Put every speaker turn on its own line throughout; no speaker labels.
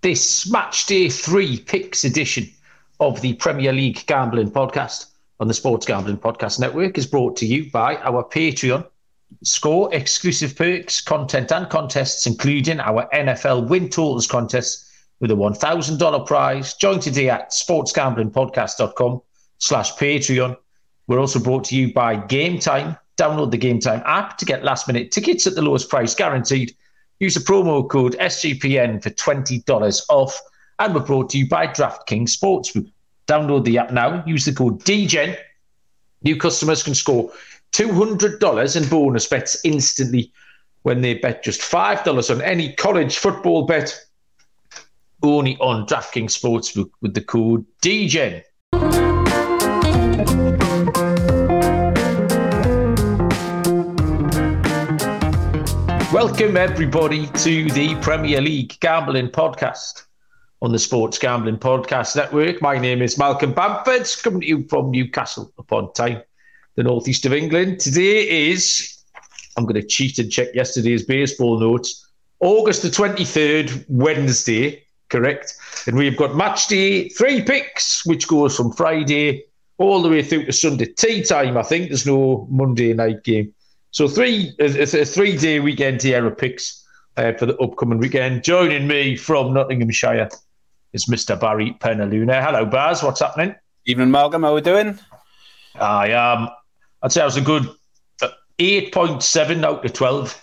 this match day three picks edition of the Premier League Gambling Podcast on the Sports Gambling Podcast Network is brought to you by our Patreon. Score exclusive perks, content, and contests, including our NFL win totals contest with a $1,000 prize. Join today at sportsgamblingpodcast.com slash Patreon. We're also brought to you by Game Time. Download the Game Time app to get last minute tickets at the lowest price guaranteed. Use the promo code SGPN for $20 off. And we're brought to you by DraftKings Sportsbook. Download the app now. Use the code DEGEN. New customers can score $200 in bonus bets instantly when they bet just $5 on any college football bet. Only on DraftKings Sportsbook with the code DEGEN. Welcome, everybody, to the Premier League Gambling Podcast on the Sports Gambling Podcast Network. My name is Malcolm Bamford, coming to you from Newcastle upon Tyne, the northeast of England. Today is, I'm going to cheat and check yesterday's baseball notes, August the 23rd, Wednesday, correct? And we've got match day three picks, which goes from Friday all the way through to Sunday tea time, I think. There's no Monday night game. So three a, a three day weekend of picks uh, for the upcoming weekend. Joining me from Nottinghamshire is Mr. Barry Penaluna. Hello, Baz. What's happening?
Evening, Malcolm. How are we doing?
I um, I'd say I was a good uh, eight point seven out of twelve.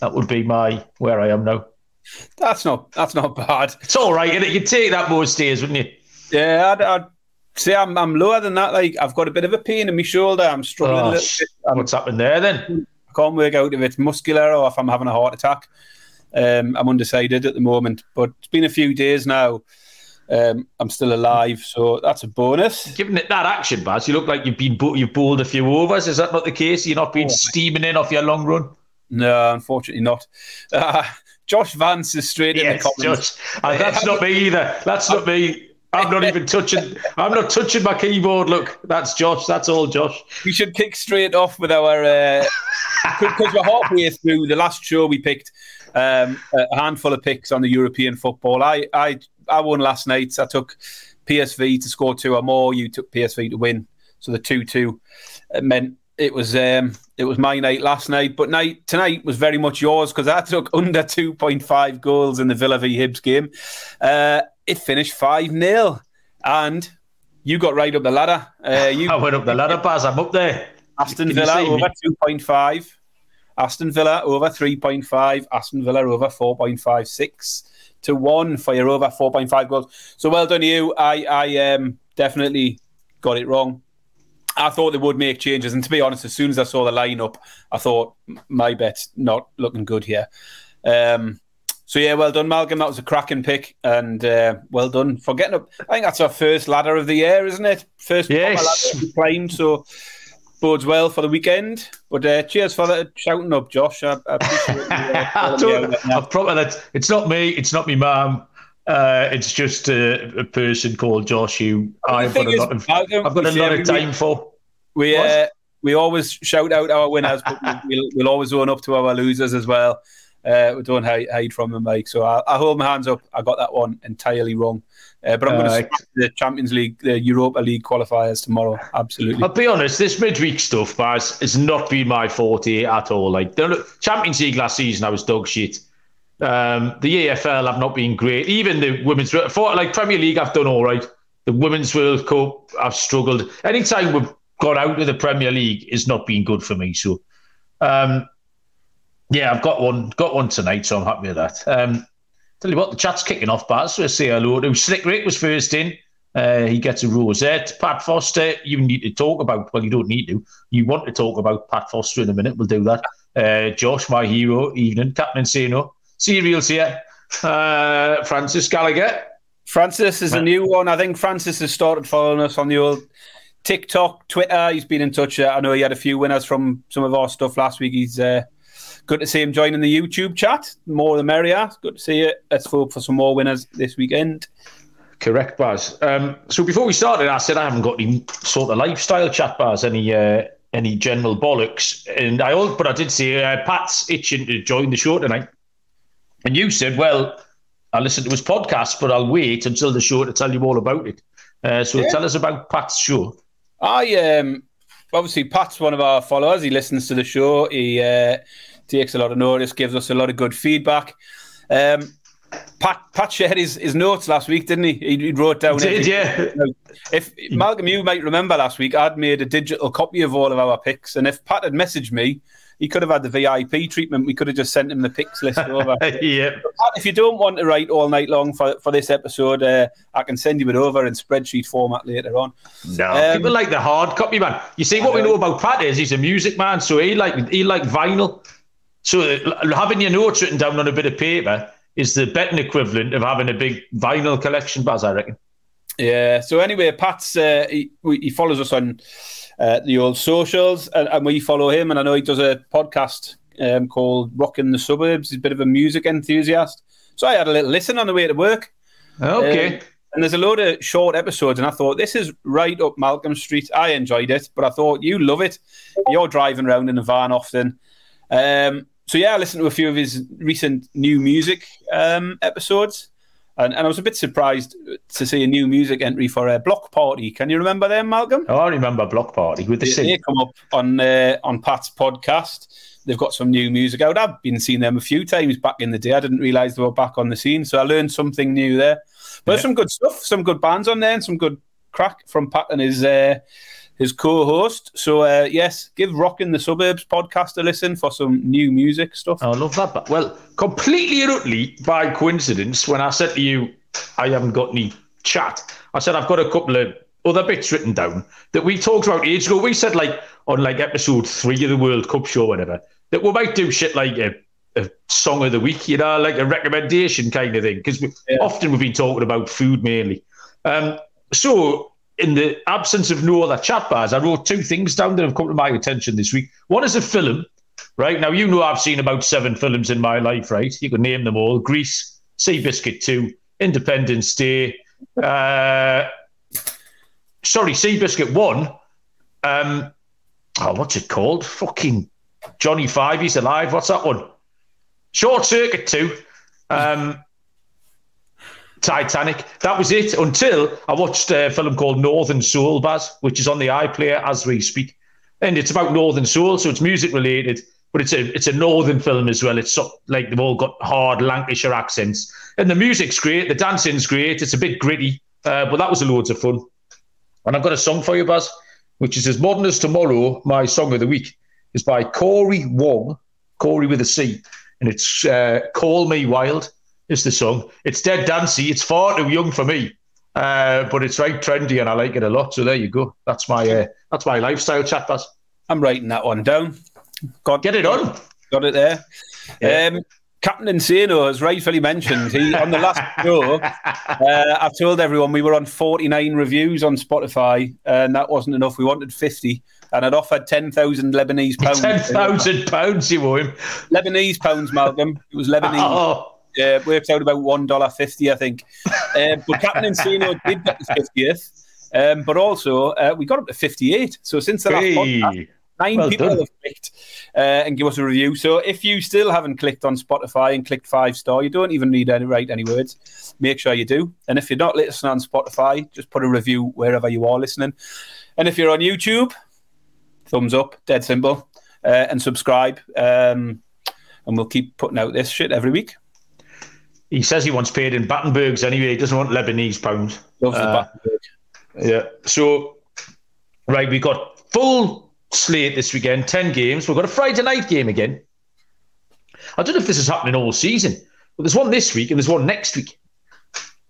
That would be my where I am now.
That's not that's not bad.
It's all right. You take that most days, wouldn't you?
Yeah, I'd, I'd See, I'm, I'm lower than that. Like I've got a bit of a pain in my shoulder. I'm struggling oh, a little bit.
I'm, What's happened there then?
I can't work out if it's muscular or if I'm having a heart attack. Um, I'm undecided at the moment, but it's been a few days now. Um, I'm still alive, so that's a bonus.
Given it that action, Baz, you look like you've been you've bowled a few overs. Is that not the case? You're not been oh, steaming in off your long run.
No, unfortunately not. Uh, Josh Vance is straight yes, in the comments.
Josh. Uh, that's not me either. That's not me. I'm not even touching. I'm not touching my keyboard. Look, that's Josh. That's all Josh.
We should kick straight off with our because uh, we're halfway through the last show. We picked um, a handful of picks on the European football. I I I won last night. I took PSV to score two or more. You took PSV to win. So the two two meant it was um, it was my night last night, but night tonight was very much yours because I took under two point five goals in the Villa v Hibs game. Uh, it finished 5 0. And you got right up the ladder. Uh, you,
I went up the ladder, Baz. I'm up there.
Aston Villa over 2.5. Aston Villa over 3.5. Aston Villa over 4.56 to 1 for your over 4.5 goals. So well done, you. I, I um, definitely got it wrong. I thought they would make changes. And to be honest, as soon as I saw the lineup, I thought my bet's not looking good here. Um, so yeah, well done, Malcolm. That was a cracking pick, and uh, well done for getting up. I think that's our first ladder of the year, isn't it? First
yes.
ladder we climbed, so bodes well for the weekend. But uh, cheers for that shouting up, Josh. I, I appreciate you. Uh, I
don't, probably, it's not me. It's not me, mum. Uh, it's just a, a, person called Josh who I've got, a lot of, I've got a lot of time we, for.
We uh, we always shout out our winners, but we'll, we'll always own up to our losers as well. Uh, we don't hide, hide from them, Mike. So I, I, hold my hands up. I got that one entirely wrong. Uh, but I'm going to the Champions League, the Europa League qualifiers tomorrow. Absolutely.
I'll be honest. This midweek stuff, Baz, has not been my forte at all. Like the Champions League last season, I was dog shit. Um, the EFL have not been great. Even the women's for like Premier League, I've done all right. The Women's World Cup, I've struggled. Anytime we've got out of the Premier League, has not been good for me. So. Um, yeah, I've got one, got one tonight, so I'm happy with that. Um, tell you what, the chat's kicking off, Baz. So I say hello to Slick Rick was first in. Uh, he gets a rosette. Pat Foster, you need to talk about. Well, you don't need to. You want to talk about Pat Foster in a minute. We'll do that. Uh, Josh, my hero, evening. Captain Insano. Serials here. Uh, Francis Gallagher.
Francis is a new one. I think Francis has started following us on the old TikTok, Twitter. He's been in touch. I know he had a few winners from some of our stuff last week. He's uh, Good to see him joining the YouTube chat. More the merrier. Good to see you. Let's hope for some more winners this weekend.
Correct, Baz. Um, so before we started, I said I haven't got any sort of lifestyle chat, Baz. Any uh, any general bollocks, and I but I did say uh, Pat's itching to join the show tonight, and you said, well, I listen to his podcast, but I'll wait until the show to tell you all about it. Uh, so yeah. tell us about Pat's show.
I um, obviously Pat's one of our followers. He listens to the show. He uh, takes a lot of notice, gives us a lot of good feedback. Um, Pat Pat shared his, his notes last week, didn't he? He, he wrote down.
Did yeah.
If Malcolm, you might remember last week, I'd made a digital copy of all of our picks, and if Pat had messaged me, he could have had the VIP treatment. We could have just sent him the picks list over.
yeah.
If you don't want to write all night long for, for this episode, uh, I can send you it over in spreadsheet format later on.
No, um, people like the hard copy, man. You see, what we know about Pat is he's a music man, so he like he like vinyl. So uh, having your notes written down on a bit of paper is the betting equivalent of having a big vinyl collection, Baz, I reckon.
Yeah. So anyway, Pat's uh, he, he follows us on uh, the old socials, and, and, we follow him. And I know he does a podcast um, called Rocking the Suburbs. He's a bit of a music enthusiast. So I had a little listen on the way to work.
Okay. Um,
and there's a load of short episodes, and I thought this is right up Malcolm Street. I enjoyed it, but I thought you love it. You're driving around in a van often. Um, so yeah, I listened to a few of his recent new music um, episodes, and, and I was a bit surprised to see a new music entry for a Bloc Party. Can you remember them, Malcolm?
Oh, I remember Bloc Party with the
they, they come up on uh, on Pat's podcast. They've got some new music out. I've been seeing them a few times back in the day. I didn't realise they were back on the scene, so I learned something new there. But yeah. some good stuff, some good bands on there, and some good crack from Pat and his uh, his co-host. So uh, yes, give Rocking the Suburbs podcast a listen for some new music stuff.
I love that. Well, completely and utterly by coincidence, when I said to you, I haven't got any chat, I said I've got a couple of other bits written down that we talked about ages ago. We said like on like episode three of the World Cup show, whatever, that we might do shit like a, a song of the week, you know, like a recommendation kind of thing, because yeah. often we've been talking about food mainly. Um, so in the absence of no other chat Baz, I wrote two things down that have come to my attention this week. One is a film, right? Now, you know I've seen about seven films in my life, right? You can name them all Grease, Seabiscuit 2, Independence Day, uh, sorry, Seabiscuit 1. Um, oh, what's it called? Fucking Johnny Five, he's alive. What's that one? Short Circuit 2. Um, Titanic. That was it until I watched a film called Northern Soul, Baz, which is on the iPlayer as we speak. And it's about Northern Soul, so it's music related, but it's a it's a Northern film as well. It's so, like they've all got hard Lancashire accents, and the music's great, the dancing's great. It's a bit gritty, uh, but that was a loads of fun. And I've got a song for you, Baz, which is as modern as tomorrow. My song of the week is by Cory Wong, Cory with a C, and it's uh, "Call Me Wild." Is the song. It's dead dancey. It's far too young for me, uh, but it's right trendy, and I like it a lot. So there you go. That's my uh, that's my lifestyle chat. That's.
I'm writing that one down.
Got get it on.
Got it there. Yeah. Um, Captain Insano, as rightfully mentioned, he on the last show, uh, I told everyone we were on 49 reviews on Spotify, and that wasn't enough. We wanted 50, and I'd offered 10,000 Lebanese pounds.
10,000 pounds, you owe him.
Lebanese pounds, Malcolm. It was Lebanese. Oh. Uh, worked out about one dollar fifty, I think. Uh, but Captain Insano did get the fiftieth, um, but also uh, we got up to fifty-eight. So since the last hey, podcast, nine well people done. have clicked uh, and give us a review. So if you still haven't clicked on Spotify and clicked five star, you don't even need to write any words. Make sure you do. And if you're not listening on Spotify, just put a review wherever you are listening. And if you're on YouTube, thumbs up, dead simple, uh, and subscribe. Um, and we'll keep putting out this shit every week.
He says he wants paid in Battenbergs anyway. He doesn't want Lebanese pounds.
Loves uh,
Yeah. So, right, we got full slate this weekend, 10 games. We've got a Friday night game again. I don't know if this is happening all season, but there's one this week and there's one next week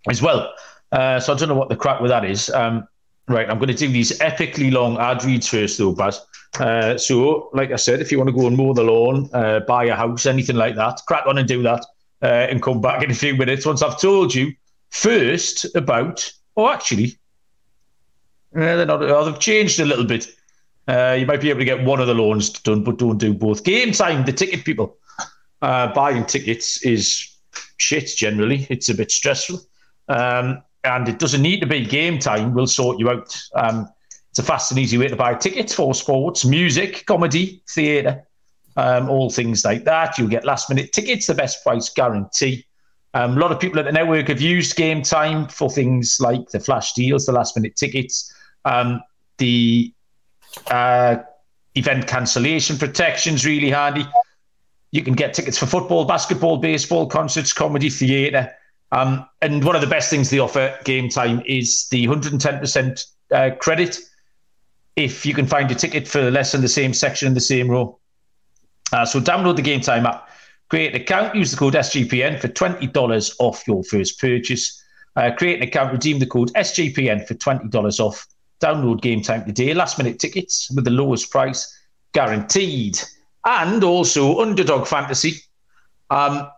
as well. Uh, so I don't know what the crack with that is. Um, right, I'm going to do these epically long ad reads first, though, Baz. Uh, so, like I said, if you want to go and mow the lawn, uh, buy a house, anything like that, crack on and do that uh, and come back in a few minutes once I've told you first about, oh, actually, uh, they're not, oh, they've changed a little bit. Uh, you might be able to get one of the loans done, but don't do both. Game time, the ticket people. Uh, buying tickets is shit generally. It's a bit stressful. Um, and it doesn't need to be game time. We'll sort you out. Um, it's a fast and easy way to buy tickets for sports, music, comedy, theatre, um, all things like that. You'll get last minute tickets, the best price guarantee. Um, a lot of people at the network have used game time for things like the flash deals, the last minute tickets, um, the uh, event cancellation protections, really handy. You can get tickets for football, basketball, baseball, concerts, comedy, theatre. Um, and one of the best things they offer game time is the 110% uh, credit if you can find a ticket for less in the same section in the same row. Uh, so download the Game Time app, create an account, use the code SGPN for $20 off your first purchase. Uh, create an account, redeem the code SGPN for $20 off. Download Game Time today. Last minute tickets with the lowest price guaranteed. And also Underdog Fantasy. Um,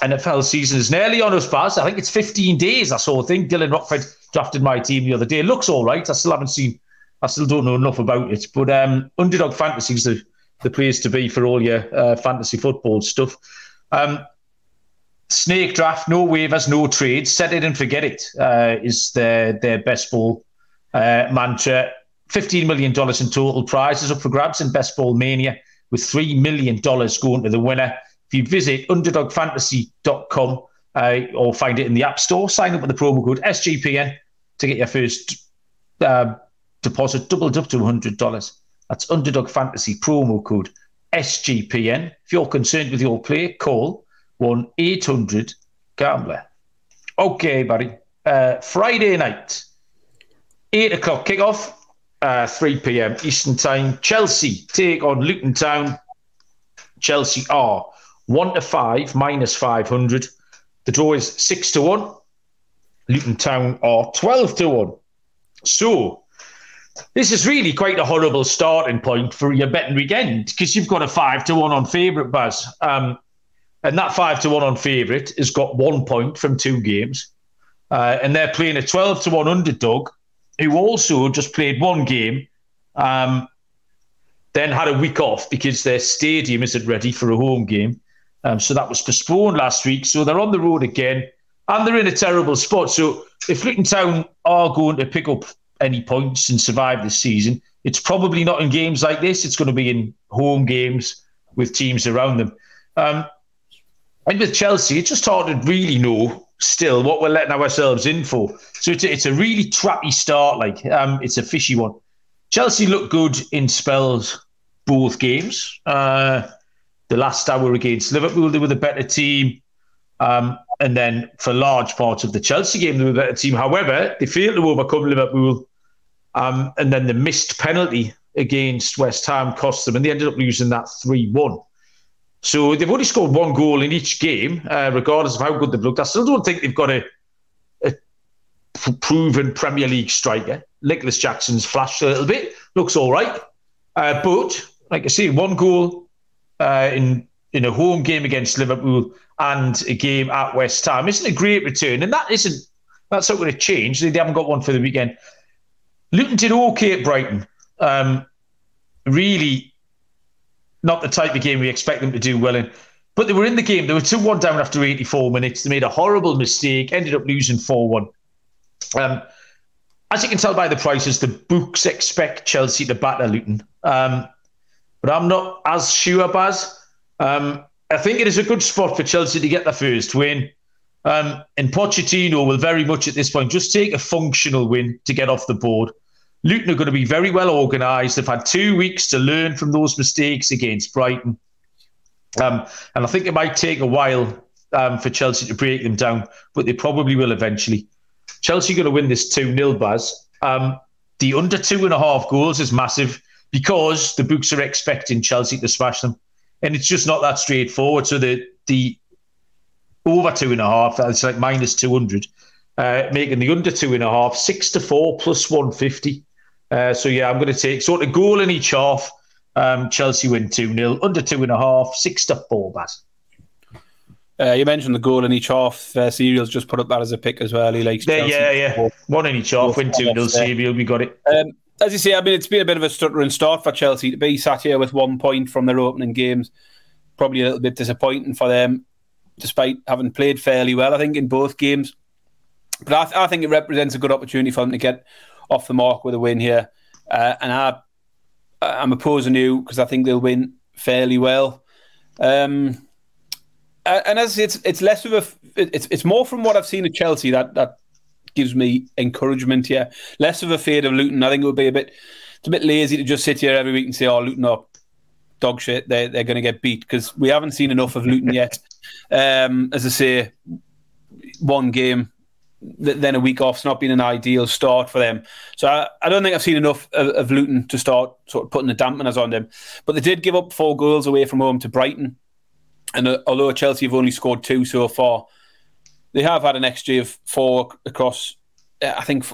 NFL season is nearly on us, Baz. I think it's 15 days. I saw a thing. Dylan Rockford drafted my team the other day. It looks all right. I still haven't seen, I still don't know enough about it. But um, Underdog Fantasy is the, the place to be for all your uh, fantasy football stuff. Um, snake draft, no waivers, no trades. Set it and forget it uh, is their, their best ball uh, mantra. $15 million in total prizes up for grabs in Best Ball Mania, with $3 million going to the winner. If you visit underdogfantasy.com uh, or find it in the App Store, sign up with the promo code SGPN to get your first uh, deposit doubled up to $100. That's Underdog Fantasy promo code SGPN. If you're concerned with your play, call 1 800 Gambler. Okay, buddy. Uh, Friday night, 8 o'clock kickoff, uh, 3 p.m. Eastern Time. Chelsea take on Luton Town. Chelsea are 1 to 5, minus 500. The draw is 6 to 1. Luton Town are 12 to 1. So, this is really quite a horrible starting point for your betting weekend because you've got a 5 to 1 on favourite, Baz. Um, and that 5 to 1 on favourite has got one point from two games. Uh, and they're playing a 12 to 1 underdog who also just played one game, um, then had a week off because their stadium isn't ready for a home game. Um, so that was postponed last week. So they're on the road again and they're in a terrible spot. So if Luton Town are going to pick up any points and survive this season, it's probably not in games like this. It's going to be in home games with teams around them. Um, and with Chelsea, it's just hard to really know still what we're letting ourselves in for. So it's a, it's a really trappy start. Like um, it's a fishy one. Chelsea looked good in spells both games. Uh, the last hour against Liverpool, they were the better team. Um, and then for large parts of the Chelsea game, they were the better team. However, they failed to overcome Liverpool. Um, and then the missed penalty against West Ham cost them, and they ended up losing that 3 1. So they've only scored one goal in each game, uh, regardless of how good they've looked. I still don't think they've got a, a proven Premier League striker. Nicolas Jackson's flashed a little bit, looks all right. Uh, but, like I say, one goal uh, in, in a home game against Liverpool and a game at West Ham isn't a great return. And that isn't, that's not going to change. They haven't got one for the weekend. Luton did okay at Brighton. Um, really not the type of game we expect them to do well in. But they were in the game. They were 2 1 down after 84 minutes. They made a horrible mistake, ended up losing 4 1. Um, as you can tell by the prices, the books expect Chelsea to batter Luton. Um, but I'm not as sure, Baz. Um, I think it is a good spot for Chelsea to get the first win. Um, and Pochettino will very much at this point just take a functional win to get off the board. Luton are going to be very well organised. They've had two weeks to learn from those mistakes against Brighton. Um, and I think it might take a while um, for Chelsea to break them down, but they probably will eventually. Chelsea are going to win this 2 0, Baz. Um, the under two and a half goals is massive because the books are expecting Chelsea to smash them. And it's just not that straightforward. So the the over two and a half, that's like minus 200, uh, making the under two and a half, six to four plus 150. Uh, so yeah, I'm going to take sort of goal in each half. Um, Chelsea win 2 0, under two and a half, six to four, Bat.
Uh, you mentioned the goal in each half. Uh, Serial's just put up that as a pick as well. He likes
yeah, yeah, yeah. One in each half, win 2 0. Serial, we got it.
Um, as you say, I mean, it's been a bit of a stuttering start for Chelsea to be sat here with one point from their opening games. Probably a little bit disappointing for them, despite having played fairly well, I think, in both games. But I, th- I think it represents a good opportunity for them to get off the mark with a win here. Uh, and I, I'm opposing you because I think they'll win fairly well. Um, and as it's it's less of a it's it's more from what I've seen at Chelsea that that gives me encouragement. Yeah, less of a fear of Luton. I think it would be a bit it's a bit lazy to just sit here every week and say, "Oh, Luton are dog shit. They're they're going to get beat," because we haven't seen enough of Luton yet. Um, as I say, one game, then a week off's not been an ideal start for them. So I, I don't think I've seen enough of, of, Luton to start sort of putting the dampeners on them. But they did give up four goals away from home to Brighton, and uh, although Chelsea have only scored two so far, they have had an XG of four across. Uh, I think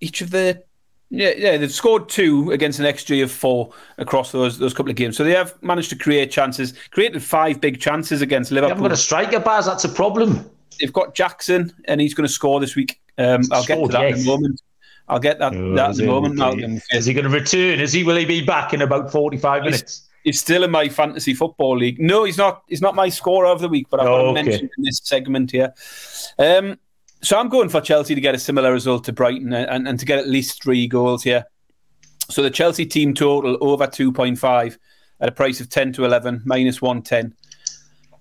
each of the yeah, yeah, they've scored two against an XG of four across those those couple of games. So they have managed to create chances, created five big chances against Liverpool. They
haven't got a striker, Baz. That's a problem.
They've got Jackson, and he's going to score this week. Um, I'll get to that yes. in a moment. I'll get that, oh, that in a moment.
Is he going to return? Is he? Will he be back in about forty-five minutes?
He's still in my fantasy football league. No, he's not. He's not my scorer of the week, but I've oh, okay. mentioned in this segment here. Um, so I'm going for Chelsea to get a similar result to Brighton and, and to get at least three goals here. So the Chelsea team total over 2.5 at a price of 10 to 11, minus 110.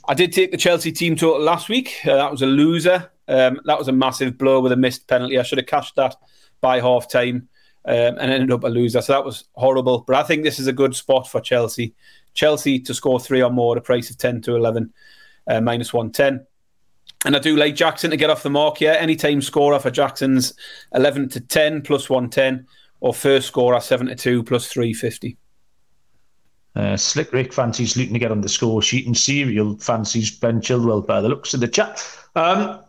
I did take the Chelsea team total last week. Uh, that was a loser. Um, that was a massive blow with a missed penalty. I should have cashed that by half time um, and ended up a loser. So that was horrible. But I think this is a good spot for Chelsea. Chelsea to score three or more at a price of 10 to 11, uh, minus 110. And I do like Jackson to get off the mark here. Anytime scorer for Jackson's 11 to 10 plus 110 or first scorer 7 to 2 plus 350.
Uh, Slick Rick fancies Luton to get on the score sheet, and Serial fancies Ben Chilwell by the looks of the chat. Um,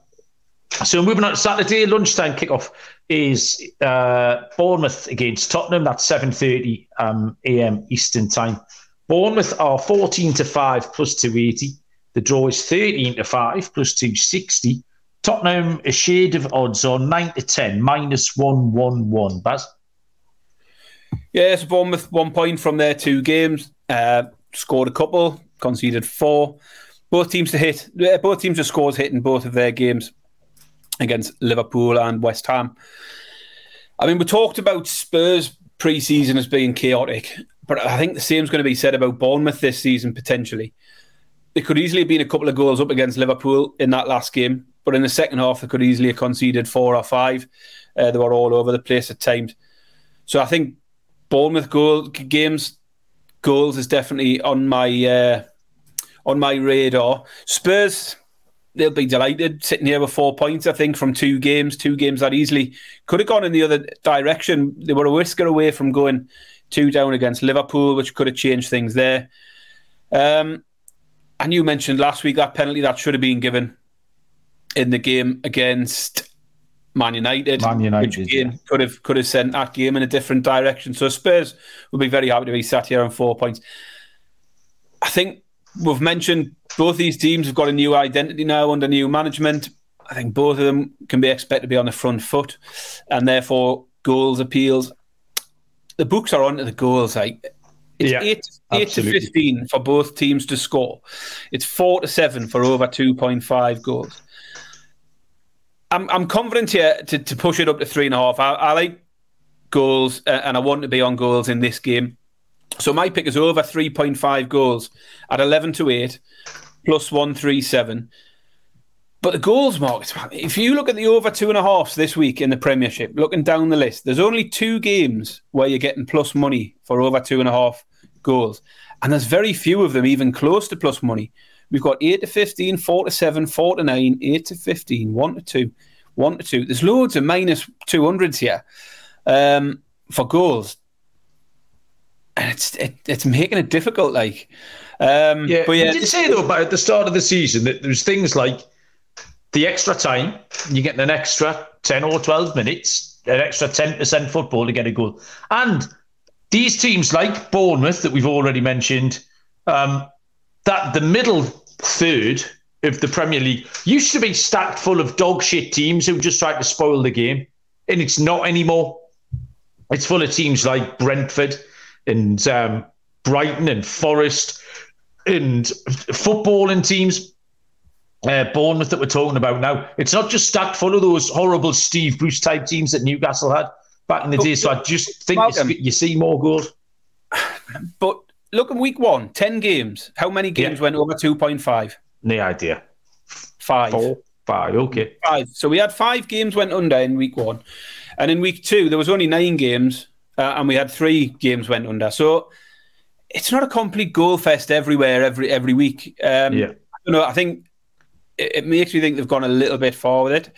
so moving on to Saturday lunchtime kickoff is uh, Bournemouth against Tottenham. That's seven thirty um, a.m. Eastern time. Bournemouth are fourteen to five plus two eighty. The draw is 13 to 5 plus 260. Tottenham, a shade of odds on 9 to 10, minus 111. Baz?
Yeah, so Bournemouth, one point from their two games. Uh, scored a couple, conceded four. Both teams to hit. Both teams have scores hit in both of their games against Liverpool and West Ham. I mean, we talked about Spurs pre-season as being chaotic, but I think the same is going to be said about Bournemouth this season potentially. It could easily have been a couple of goals up against Liverpool in that last game, but in the second half, they could easily have conceded four or five. Uh, they were all over the place at times. So I think Bournemouth goal games goals is definitely on my uh, on my radar. Spurs they'll be delighted sitting here with four points. I think from two games, two games that easily could have gone in the other direction. They were a whisker away from going two down against Liverpool, which could have changed things there. Um, and you mentioned last week that penalty that should have been given in the game against Man United,
Man United
which again yeah. could have could have sent that game in a different direction. So Spurs will be very happy to be sat here on four points. I think we've mentioned both these teams have got a new identity now under new management. I think both of them can be expected to be on the front foot, and therefore goals appeals. The books are onto the goals. Like it's yeah, eight, eight to 15 for both teams to score. It's four to seven for over 2.5 goals. I'm, I'm confident here to, to push it up to three and a half. I, I like goals uh, and I want to be on goals in this game. So my pick is over 3.5 goals at 11 to 8 plus 137. But the goals, Mark, if you look at the over two and a halfs this week in the Premiership, looking down the list, there's only two games where you're getting plus money for over two and a half goals. And there's very few of them even close to plus money. We've got 8 to 15, 4 to 7, 4 to 9, 8 to 15, 1 to 2, 1 to 2. There's loads of minus 200s here um, for goals. And it's it, it's making it difficult. Like,
um, yeah, but yeah, did say though about at the start of the season that there's things like the extra time, you're getting an extra 10 or 12 minutes, an extra 10% football to get a goal. And these teams like Bournemouth that we've already mentioned, um, that the middle third of the Premier League used to be stacked full of dog shit teams who just tried to spoil the game. And it's not anymore. It's full of teams like Brentford and um, Brighton and Forest and footballing teams. Uh, Bournemouth that we're talking about now. It's not just stacked full of those horrible Steve Bruce type teams that Newcastle had back in the day. So I just think Malcolm, you see more goals.
But look at week one, 10 games. How many games yeah. went over 2.5?
No idea.
Five.
Four, five. Okay.
Five. So we had five games went under in week one, and in week two there was only nine games, uh, and we had three games went under. So it's not a complete goal fest everywhere every every week. Um,
Yeah.
I don't know. I think it, it makes me think they've gone a little bit far with it.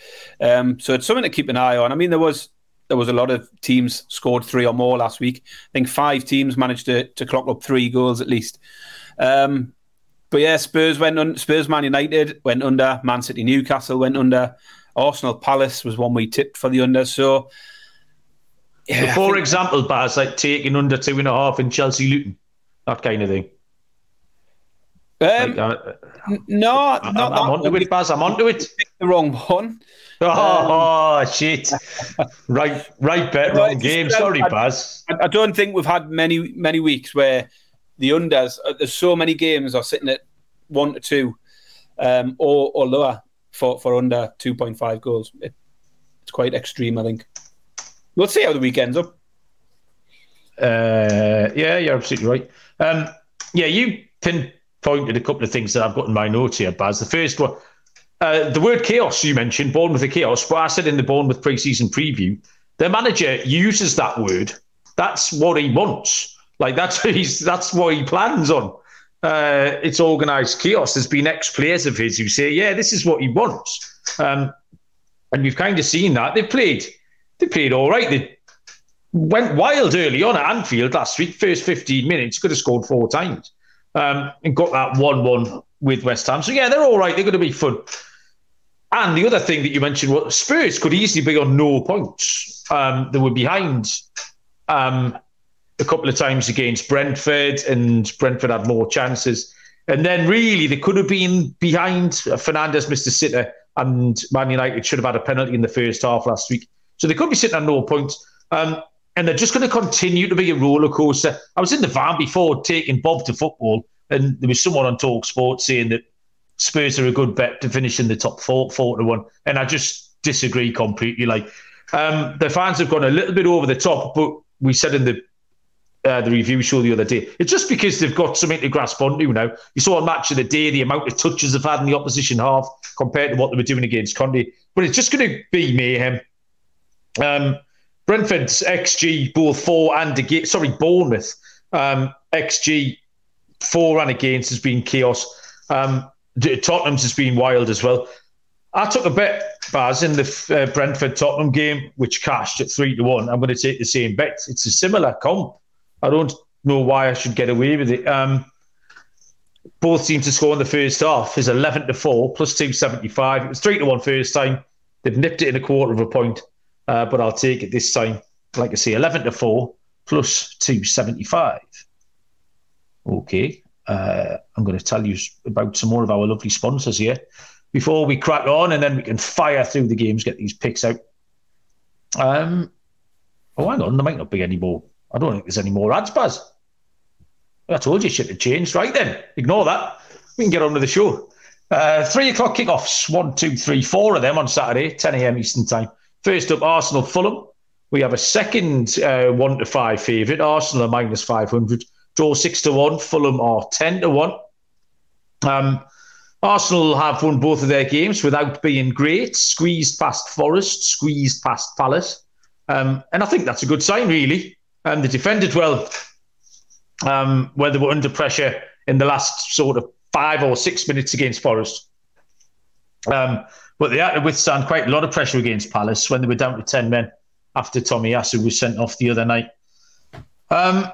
Um, so it's something to keep an eye on. I mean, there was there was a lot of teams scored three or more last week. I think five teams managed to to clock up three goals at least. Um, but yeah, Spurs went on. Spurs, Man United went under. Man City, Newcastle went under. Arsenal, Palace was one we tipped for the under. So, yeah, I
For example, Baz, like taking under two and a half in Chelsea Luton, that kind of thing.
Um,
Like, uh,
no,
I'm,
not
I'm onto it, Baz. I'm onto it.
The wrong one.
Oh, shit! Right, right bet, wrong game.
just-
Sorry,
I-
Baz.
I, I don't think we've had many many weeks where the unders. uh, There's so many games are sitting at one to two, um, or or lower for for under two point five goals. It, it's quite extreme, I think. We'll see how the weekend's up.
Uh, yeah, you're absolutely right. Um, yeah, you pinpointed a couple of things that I've got in my notes here, Baz. The first one, uh, the word chaos you mentioned, Bournemouth the chaos. But I said in the Bournemouth pre-season preview, their manager uses that word. That's what he wants. Like that's what he's that's what he plans on. Uh, it's organised chaos. There's been ex-players of his who say, "Yeah, this is what he wants," um, and we've kind of seen that. They played, they played all right. They went wild early on at Anfield last week. First 15 minutes, could have scored four times um, and got that 1 1 with West Ham. So, yeah, they're all right. They're going to be fun. And the other thing that you mentioned was Spurs could easily be on no points. Um, they were behind um, a couple of times against Brentford, and Brentford had more chances. And then, really, they could have been behind. Fernandes missed a sitter, and Man United should have had a penalty in the first half last week. So they could be sitting on no points. Um, and they're just going to continue to be a roller coaster. I was in the van before taking Bob to football, and there was someone on Talk Sport saying that Spurs are a good bet to finish in the top four, four to one, and I just disagree completely. Like um, the fans have gone a little bit over the top, but we said in the uh, the review show the other day, it's just because they've got something to grasp onto now. You saw a match of the day, the amount of touches they've had in the opposition half compared to what they were doing against Conte, but it's just going to be mayhem. Um, Brentford's XG both for and against, sorry, Bournemouth um, XG for and against has been chaos. Um, Tottenham's has been wild as well. I took a bet, Baz, in the uh, Brentford Tottenham game, which cashed at three to one. I'm going to take the same bet. It's a similar comp. I don't know why I should get away with it. Um, both teams to score in the first half is 11 to 4 plus 275. It was 3 to 1 first time. They've nipped it in a quarter of a point, uh, but I'll take it this time. Like I say, 11 to 4 plus 275. Okay. Uh, I'm going to tell you about some more of our lovely sponsors here before we crack on, and then we can fire through the games, get these picks out. Um, oh, hang on, there might not be any more. I don't think there's any more ads, Baz. I told you shit had changed. Right then, ignore that. We can get on with the show. Uh, three o'clock kickoffs. One, two, three, four of them on Saturday, 10 a.m. Eastern Time. First up, Arsenal Fulham. We have a second uh, one to five favourite. Arsenal are minus 500. Draw six to one. Fulham are 10 to one. Um, Arsenal have won both of their games without being great. Squeezed past Forest, squeezed past Palace. Um, and I think that's a good sign, really. Um, they defended well um, when they were under pressure in the last sort of five or six minutes against Forest. Um, but they had to withstand quite a lot of pressure against Palace when they were down to 10 men after Tomiyasu was sent off the other night. Um,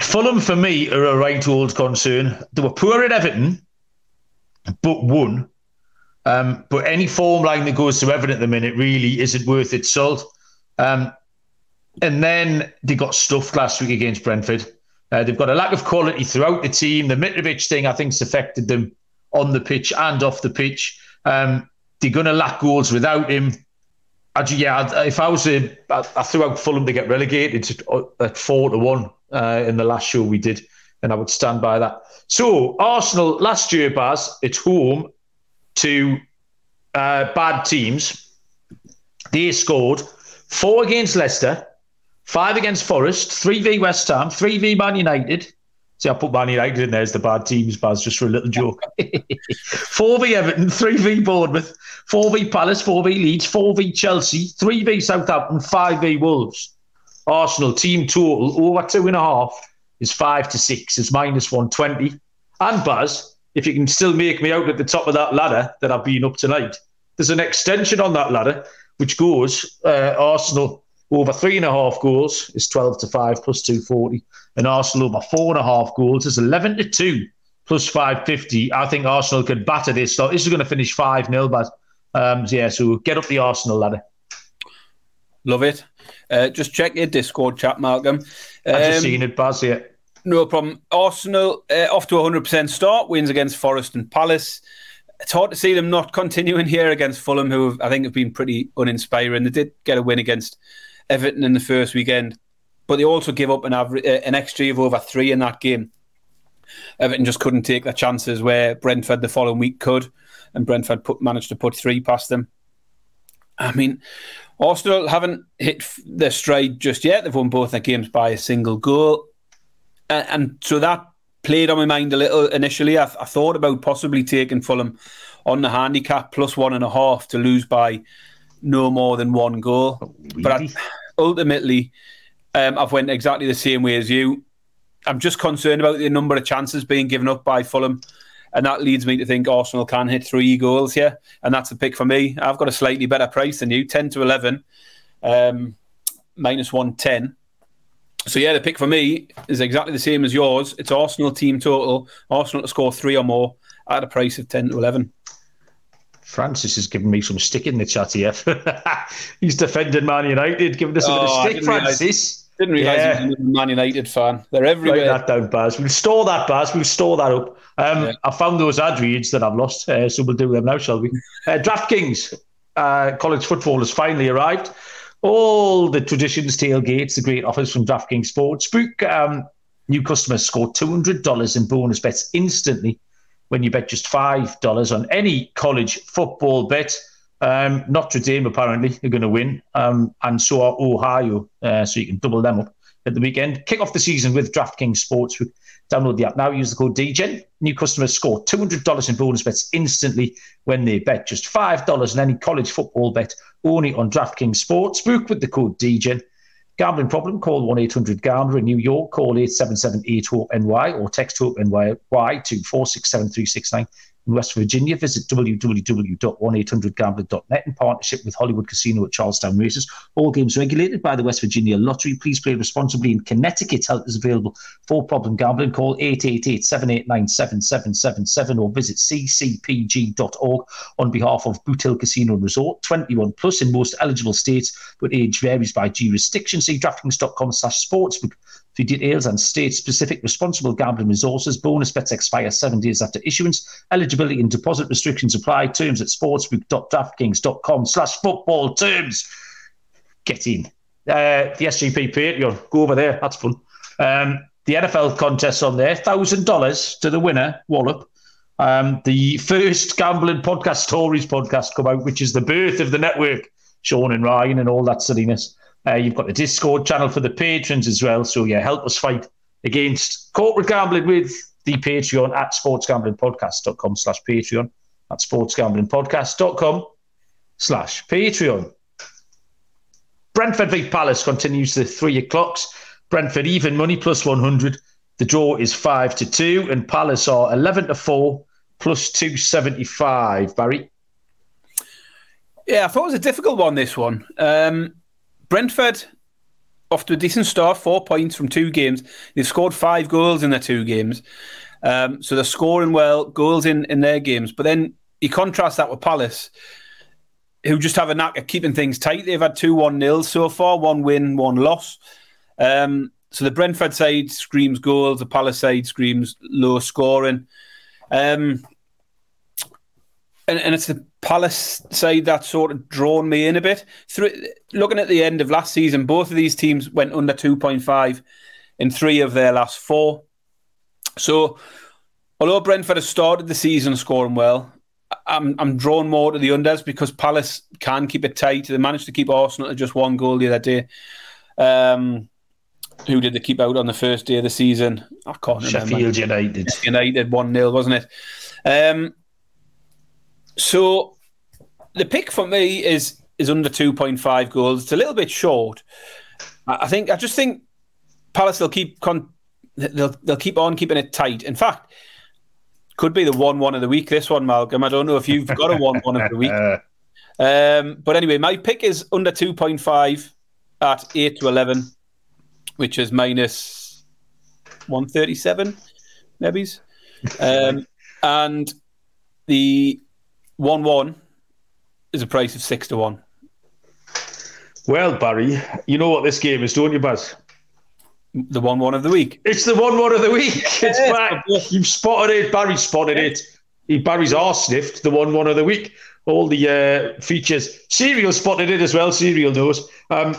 Fulham, for me, are a right old concern. They were poor at Everton, but won. Um, but any form line that goes to Everton at the minute really isn't worth its salt. Um, and then they got stuffed last week against Brentford. Uh, they've got a lack of quality throughout the team. The Mitrovic thing, I think, has affected them on the pitch and off the pitch. Um, they're going to lack goals without him. I, yeah, if I was a, I, I threw out Fulham to get relegated at four to one uh, in the last show we did, and I would stand by that. So Arsenal last year, Baz, it's home to uh, bad teams. They scored four against Leicester, five against Forest, three v West Ham, three v Man United, See, I put Man United in there as the bad teams, Baz, just for a little joke. 4v Everton, 3v Bournemouth, 4v Palace, 4v Leeds, 4v Chelsea, 3v Southampton, 5v Wolves. Arsenal team total over two and a half is five to six, is minus 120. And Baz, if you can still make me out at the top of that ladder that I've been up tonight, there's an extension on that ladder which goes uh, Arsenal over three and a half goals is 12 to 5 plus 240. And Arsenal over four and a half goals is 11 to 2 plus 550. I think Arsenal could batter this. So this is going to finish 5 0, but um, yeah, so get up the Arsenal ladder.
Love it. Uh, just check your Discord chat, Malcolm.
Um, I've just seen it, Baz, yeah.
No problem. Arsenal uh, off to a 100% start, wins against Forest and Palace. It's hard to see them not continuing here against Fulham, who have, I think have been pretty uninspiring. They did get a win against Everton in the first weekend, but they also gave up an average, uh, an XG of over three in that game. Everton just couldn't take their chances where Brentford the following week could, and Brentford put, managed to put three past them. I mean, Arsenal haven't hit their stride just yet. They've won both their games by a single goal, and, and so that played on my mind a little initially. I, I, thought about possibly taking Fulham on the handicap plus one and a half to lose by no more than one goal, really? but I, ultimately, um, I've went exactly the same way as you. I'm just concerned about the number of chances being given up by Fulham, and that leads me to think Arsenal can hit three goals here, and that's a pick for me. I've got a slightly better price than you, ten to eleven, um, minus one ten. So yeah, the pick for me is exactly the same as yours. It's Arsenal team total, Arsenal to score three or more at a price of ten to eleven.
Francis has given me some stick in the chat here. He's defending Man United, giving us a bit of oh, stick, Francis.
Realise, didn't realise yeah. he was a Man United fan. They're everywhere.
Write that down, Baz. We'll store that, Baz. We'll store that up. Um, yeah. I found those ad reads that I've lost, uh, so we'll do them now, shall we? Uh, DraftKings, uh, college football has finally arrived. All the traditions, tailgates, the great offers from DraftKings Sportsbook. Um, new customers score $200 in bonus bets instantly when you bet just $5 on any college football bet. Um, Notre Dame apparently are going to win, um, and so are Ohio. Uh, so you can double them up at the weekend. Kick off the season with DraftKings Sportsbook. Download the app now. Use the code DEGEN. New customers score $200 in bonus bets instantly when they bet just $5 on any college football bet only on DraftKings Sportsbook with the code DEGEN. Gambling problem, call 1 800 Gambler in New York, call 877 8 NY or text HOPE NY to 467369. West Virginia, visit www.1800gambler.net in partnership with Hollywood Casino at Charlestown Races. All games regulated by the West Virginia Lottery. Please play responsibly in Connecticut. Help is available for problem gambling. Call 888-789-7777 or visit ccpg.org on behalf of Boot Hill Casino and Resort. 21 plus in most eligible states, but age varies by jurisdiction. See DraftKings.com slash sportsbook details and state-specific responsible gambling resources. Bonus bets expire seven days after issuance. Eligibility and deposit restrictions apply. Terms at sportsbook.draftkings.com slash football terms. Get in. Uh, the SGP Patreon. Go over there. That's fun. Um, the NFL contest on there. $1,000 to the winner, Wallop. Um, the first gambling podcast stories podcast come out, which is the birth of the network. Sean and Ryan and all that silliness. Uh, you've got the Discord channel for the patrons as well. So, yeah, help us fight against corporate gambling with the Patreon at sportsgamblingpodcast.com slash Patreon. At sportsgamblingpodcast.com slash Patreon. Brentford v Palace continues the three o'clocks. Brentford even money plus 100. The draw is 5 to 2, and Palace are 11 to 4 plus 275. Barry?
Yeah, I thought it was a difficult one, this one. Um, Brentford, off to a decent start, four points from two games. They've scored five goals in their two games. Um, so they're scoring well, goals in, in their games. But then you contrast that with Palace, who just have a knack of keeping things tight. They've had two 1 nils so far, one win, one loss. Um, so the Brentford side screams goals, the Palace side screams low scoring. Um, and, and it's the Palace side that sort of drawn me in a bit. Through, looking at the end of last season, both of these teams went under 2.5 in three of their last four. So, although Brentford has started the season scoring well, I'm I'm drawn more to the unders because Palace can keep it tight. They managed to keep Arsenal to just one goal the other day. Um, who did they keep out on the first day of the season? I can't
Sheffield
remember.
United.
United 1 0, wasn't it? Um, so the pick for me is is under 2.5 goals. It's a little bit short. I think I just think Palace will keep con- they'll they'll keep on keeping it tight. In fact, could be the one one of the week. This one, Malcolm. I don't know if you've got a one one of the week. Um, but anyway, my pick is under 2.5 at 8 to 11, which is minus 137, maybe. Um, and the 1 1 is a price of 6 to 1.
well, Barry, you know what this game is, don't you, Baz?
The 1 1 of the week.
It's the one one of the week. It's back. You've spotted it. Barry spotted it. He, Barry's arse sniffed the one one of the week. All the uh, features. Serial spotted it as well. Serial knows. Um,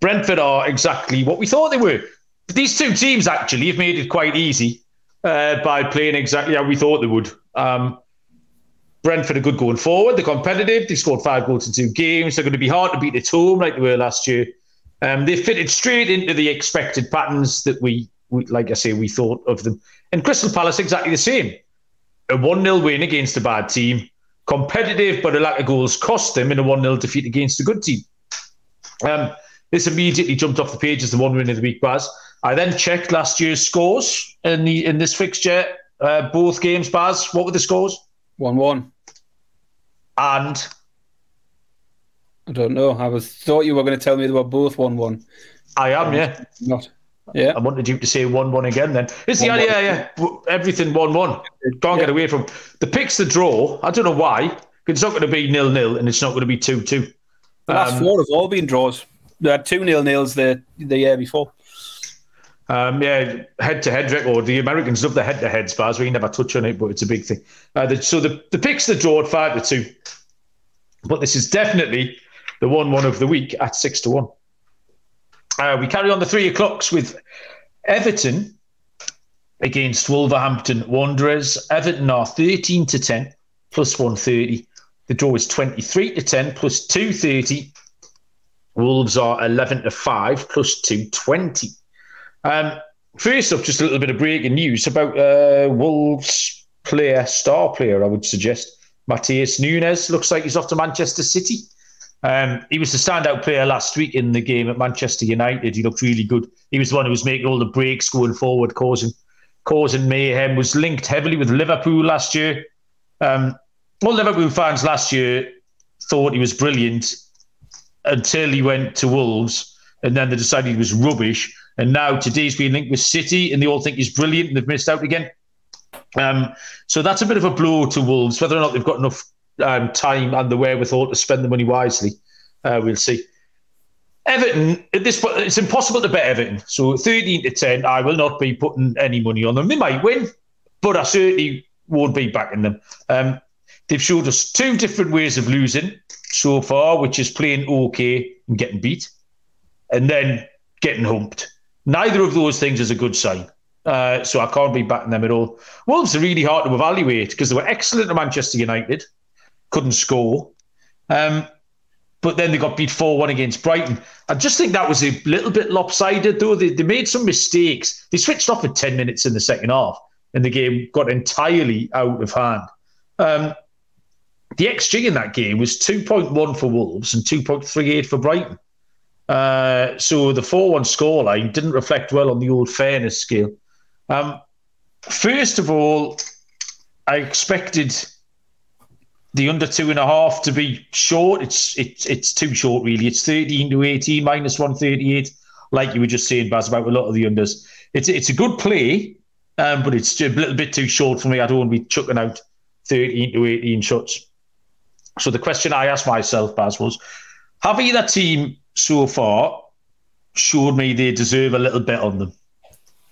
Brentford are exactly what we thought they were. These two teams actually have made it quite easy uh, by playing exactly how we thought they would. Um, Brentford are good going forward. They're competitive. They scored five goals in two games. They're going to be hard to beat at home like they were last year. Um, they fitted straight into the expected patterns that we, we, like I say, we thought of them. And Crystal Palace exactly the same. A 1 0 win against a bad team, competitive, but a lack of goals cost them in a 1 0 defeat against a good team. Um, this immediately jumped off the page as the one win of the week, Baz. I then checked last year's scores in the in this fixture, uh, both games, Baz. What were the scores?
1 1.
And
I don't know. I was thought you were going to tell me they were both 1 1.
I am, yeah.
Not. Yeah.
I wanted you to say 1 1 again then. It's the
1-1.
idea, yeah. W- Everything 1 1. Can't get away from the picks, the draw. I don't know why. It's not going to be nil nil and it's not going to be 2 2.
The last
Um,
four have all been draws. They had 2 nil nils the, the year before.
Um, yeah, head to head record. The Americans love the head to heads, Baz. We never touch on it, but it's a big thing. Uh, the, so the, the picks, the draw at 5 to 2. But this is definitely the 1 1 of the week at 6 to 1. Uh, we carry on the three o'clocks with Everton against Wolverhampton Wanderers. Everton are 13 to 10 plus 130. The draw is 23 to 10 plus 230. Wolves are 11 to 5 plus 220. Um, first up, just a little bit of breaking news about uh, Wolves player, star player, I would suggest. Matheus Nunes looks like he's off to Manchester City. Um, he was the standout player last week in the game at Manchester United. He looked really good. He was the one who was making all the breaks going forward, causing causing mayhem. Was linked heavily with Liverpool last year. Um, all Liverpool fans last year thought he was brilliant until he went to Wolves, and then they decided he was rubbish. And now today's being linked with City, and they all think he's brilliant, and they've missed out again. Um, so that's a bit of a blow to Wolves. Whether or not they've got enough um, time and the wherewithal to spend the money wisely, uh, we'll see. Everton, at this point, it's impossible to bet Everton. So 13 to 10, I will not be putting any money on them. They might win, but I certainly won't be backing them. Um, they've showed us two different ways of losing so far, which is playing okay and getting beat, and then getting humped. Neither of those things is a good sign. Uh, so I can't be backing them at all. Wolves are really hard to evaluate because they were excellent at Manchester United, couldn't score. Um, but then they got beat 4 1 against Brighton. I just think that was a little bit lopsided, though. They, they made some mistakes. They switched off at 10 minutes in the second half, and the game got entirely out of hand. Um, the XG in that game was 2.1 for Wolves and 2.38 for Brighton. Uh, so the 4 1 scoreline didn't reflect well on the old fairness scale. Um, first of all, I expected the under two and a half to be short. It's it's it's too short, really. It's thirteen to eighteen minus one thirty eight, like you were just saying, Baz, about a lot of the unders. It's it's a good play, um, but it's a little bit too short for me. I don't want to be chucking out thirteen to eighteen shots. So the question I asked myself, Baz, was: Have either team so far showed me they deserve a little bit on them?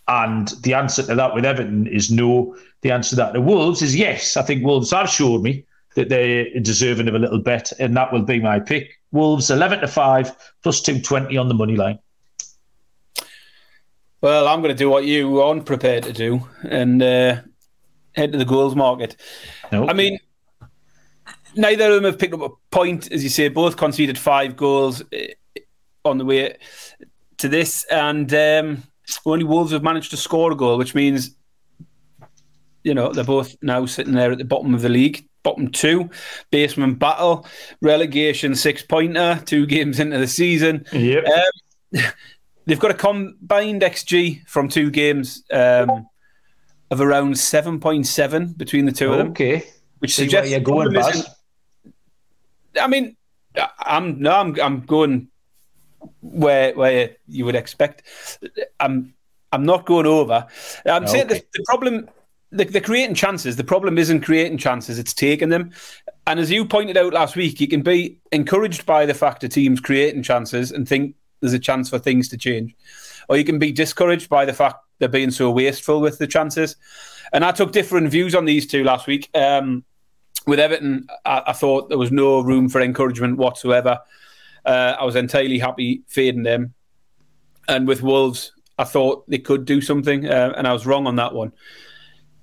And the answer to that with Everton is no. The answer to that to Wolves is yes. I think Wolves have showed me that they're deserving of a little bet, and that will be my pick. Wolves eleven to five plus two twenty on the money line.
Well, I'm going to do what you aren't prepared to do and uh, head to the goals market.
No.
I mean, neither of them have picked up a point, as you say. Both conceded five goals eh, on the way. to this, and um, only Wolves have managed to score a goal, which means you know they're both now sitting there at the bottom of the league, bottom two, basement battle, relegation six pointer, two games into the season.
Yep.
Um, they've got a combined XG from two games um, of around seven point seven between the two of them.
Okay.
which
See
suggests
you're going,
problem
Baz.
I mean, I'm no, I'm I'm going where where you would expect. I'm I'm not going over. I'm saying the,
Okay.
the problem. The, they're creating chances. The problem isn't creating chances; it's taking them. And as you pointed out last week, you can be encouraged by the fact of teams creating chances and think there's a chance for things to change, or you can be discouraged by the fact they're being so wasteful with the chances. And I took different views on these two last week. Um, with Everton, I, I thought there was no room for encouragement whatsoever. Uh, I was entirely happy fading them. And with Wolves, I thought they could do something, uh, and I was wrong on that one.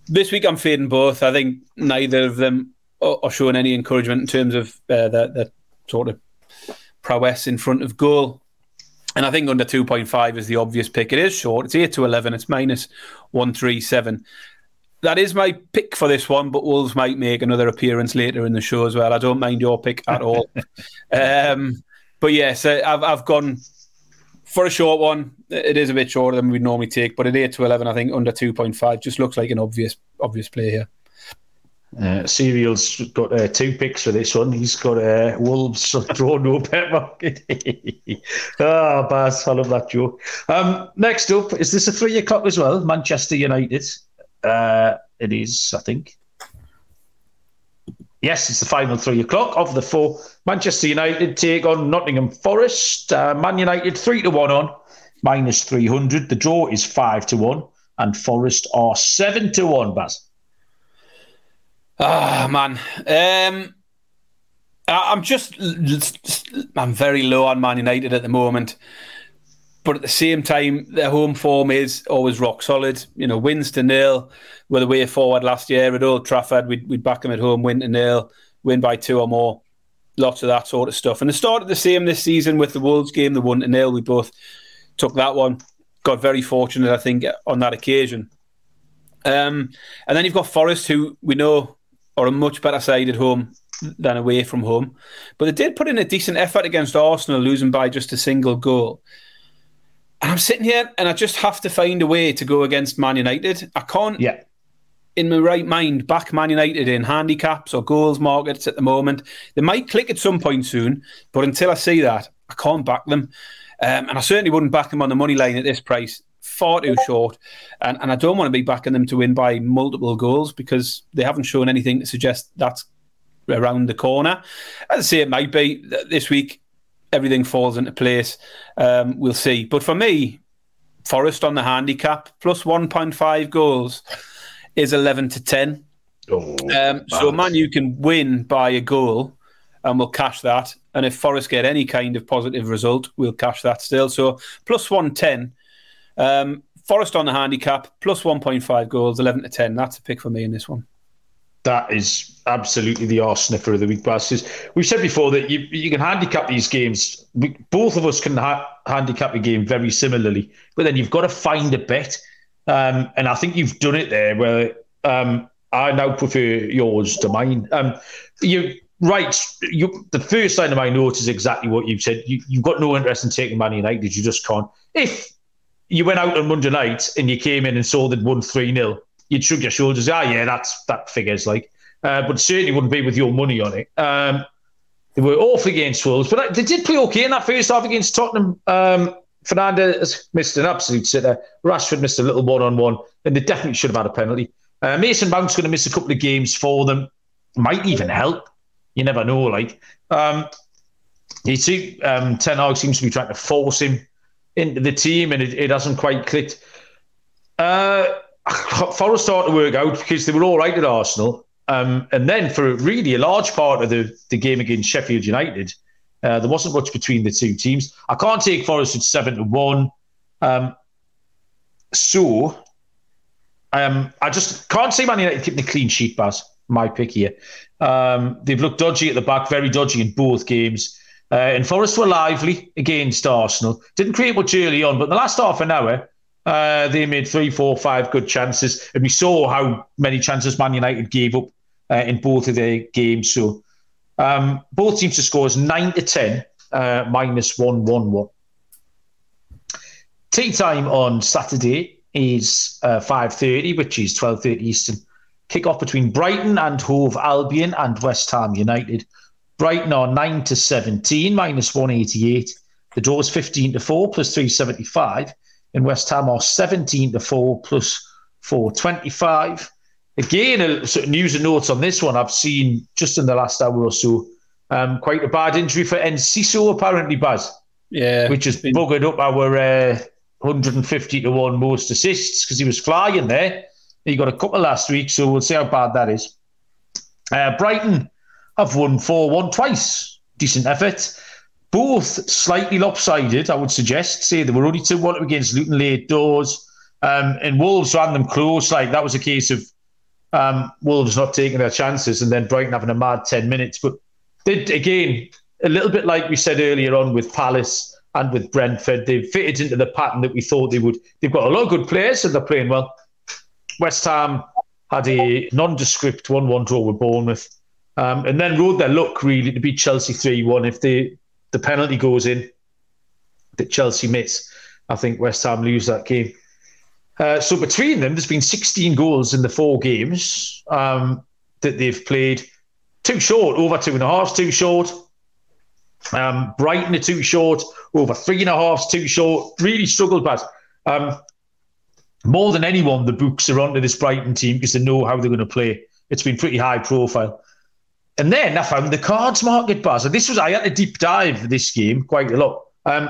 This week, I'm fading both. I think neither of them are, are showing any encouragement in terms of uh, their, their sort of prowess in front of goal. And I think under 2.5 is the obvious pick. It is short. It's 8 to 11. It's minus 137 that is my pick for this one, but Wolves might make another appearance later in the show as well. I don't mind your pick at all. um, but yes, uh, I've, I've gone for a short one. It is a bit shorter than we'd normally take, but at 8 to 11, I think under 2.5 just looks like an obvious obvious play here.
Uh, Serial's got uh, two picks for this one. He's got uh, Wolves draw no bet market. Ah, Baz, I love that joke. Um, next up, is this a three o'clock as well? Manchester United. Uh, it is, I think. Yes, it's the final three o'clock of the four. Manchester United take on Nottingham Forest. Uh, Man United three to one on, minus three hundred. The draw is five to one, and Forest are seven to one. Baz.
Ah, man. Um, I- I'm just, I'm very low on Man United at the moment. But at the same time, their home form is always rock solid. You know, wins to nil were the way forward last year at Old Trafford. We'd, we'd back them at home, win to nil, win by two or more. Lots of that sort of stuff. And it started the same this season with the Wolves game, the one to nil. We both took that one. Got very fortunate, I think, on that occasion. Um, and then you've got Forest, who we know are a much better side at home than away from home. But they did put in a decent effort against Arsenal, losing by just a single goal. And I'm sitting here and I just have to find a way to go against Man United. I can't,
Yeah.
in my right mind, back Man United in handicaps or goals markets at the moment. They might click at some point soon, but until I see that, I can't back them. Um, and I certainly wouldn't back them on the money line at this price. Far too short. And, and I don't want to be backing them to win by multiple goals because they haven't shown anything to suggest that's around the corner. As I say, it might be th- this week. Everything falls into place. Um, we'll see. But for me, Forest on the handicap plus 1.5 goals is 11 to 10.
Oh,
Um, so
man.
You can win by a goal, and we'll cash that. And if Forest get any kind of positive result, we'll cash that still. So plus one ten. Um, Forest on the handicap plus one point five goals, eleven to ten. That's a pick for me in this one.
that is absolutely the arse sniffer of the week. 'Cause We've said before that you you can handicap these games. We, both of us can ha- handicap a game very similarly, but then you've got to find a bet. Um, and I think you've done it there. Where um, I now prefer yours to mine. Um, you right. You, the first line of my note is exactly what you've said. You, you've got no interest in taking Man United. You just can't. If you went out on Monday night and you came in and saw they'd won 3 0, you'd shrug your shoulders. Ah, yeah, that's that figures like. Uh, but certainly wouldn't be with your money on it. Um, they were off against Wolves, but they did play okay in that first half against Tottenham. Um, Fernandes missed an absolute sitter. Rashford missed a little one on one, and they definitely should have had a penalty. Uh, Mason Mount's going to miss a couple of games for them. Might even help. You never know. Like um, you see, um, Ten Hag seems to be trying to force him into the team, and it, it hasn't quite clicked. Uh, Forest started to work out because they were all right at Arsenal. Um, and then for really a large part of the, the game against Sheffield United, uh, there wasn't much between the two teams. I can't take Forest at seven to one. Um, so um, I just can't see Man United keeping a clean sheet, Baz. My pick here. Um, they've looked dodgy at the back, very dodgy in both games. Uh, and Forest were lively against Arsenal. Didn't create much early on, but in the last half an hour, uh, they made three, four, five good chances. And we saw how many chances Man United gave up uh, in both of their games. So um, both teams to score is 9 to 10, uh, minus 1 1 1. Tea time on Saturday is uh, 5.30, which is 12.30 Eastern. Kick-off between Brighton and Hove Albion and West Ham United. Brighton are 9 to 17, minus 188. The draw is 15 to 4, plus 375. And West Ham are 17 to 4, plus 425. Again, a sort of news and notes on this one. I've seen just in the last hour or so um, quite a bad injury for Enciso, apparently, Baz.
Yeah.
Which has been... buggered up our uh, 150 to 1 most assists because he was flying there. He got a couple last week, so we'll see how bad that is. Uh, Brighton have won 4 1 twice. Decent effort. Both slightly lopsided, I would suggest. Say they were only 2 1 against Luton late doors. Um, and Wolves ran them close. Like that was a case of um, Wolves not taking their chances and then Brighton having a mad 10 minutes. But did again, a little bit like we said earlier on with Palace and with Brentford, they've fitted into the pattern that we thought they would. They've got a lot of good players, and they're playing well. West Ham had a nondescript 1 1 draw with Bournemouth. Um, and then rode their luck really to beat Chelsea 3 1. If the, the penalty goes in that Chelsea miss, I think West Ham lose that game. Uh, so between them, there's been 16 goals in the four games um, that they've played. Too short, over two and a half, too short. Um, Brighton are too short, over three and a half, too short. Really struggled, but um, more than anyone, the books are onto this Brighton team because they know how they're going to play. It's been pretty high profile. And then I found the cards market Baz. And this was I had a deep dive this game quite a lot. Um,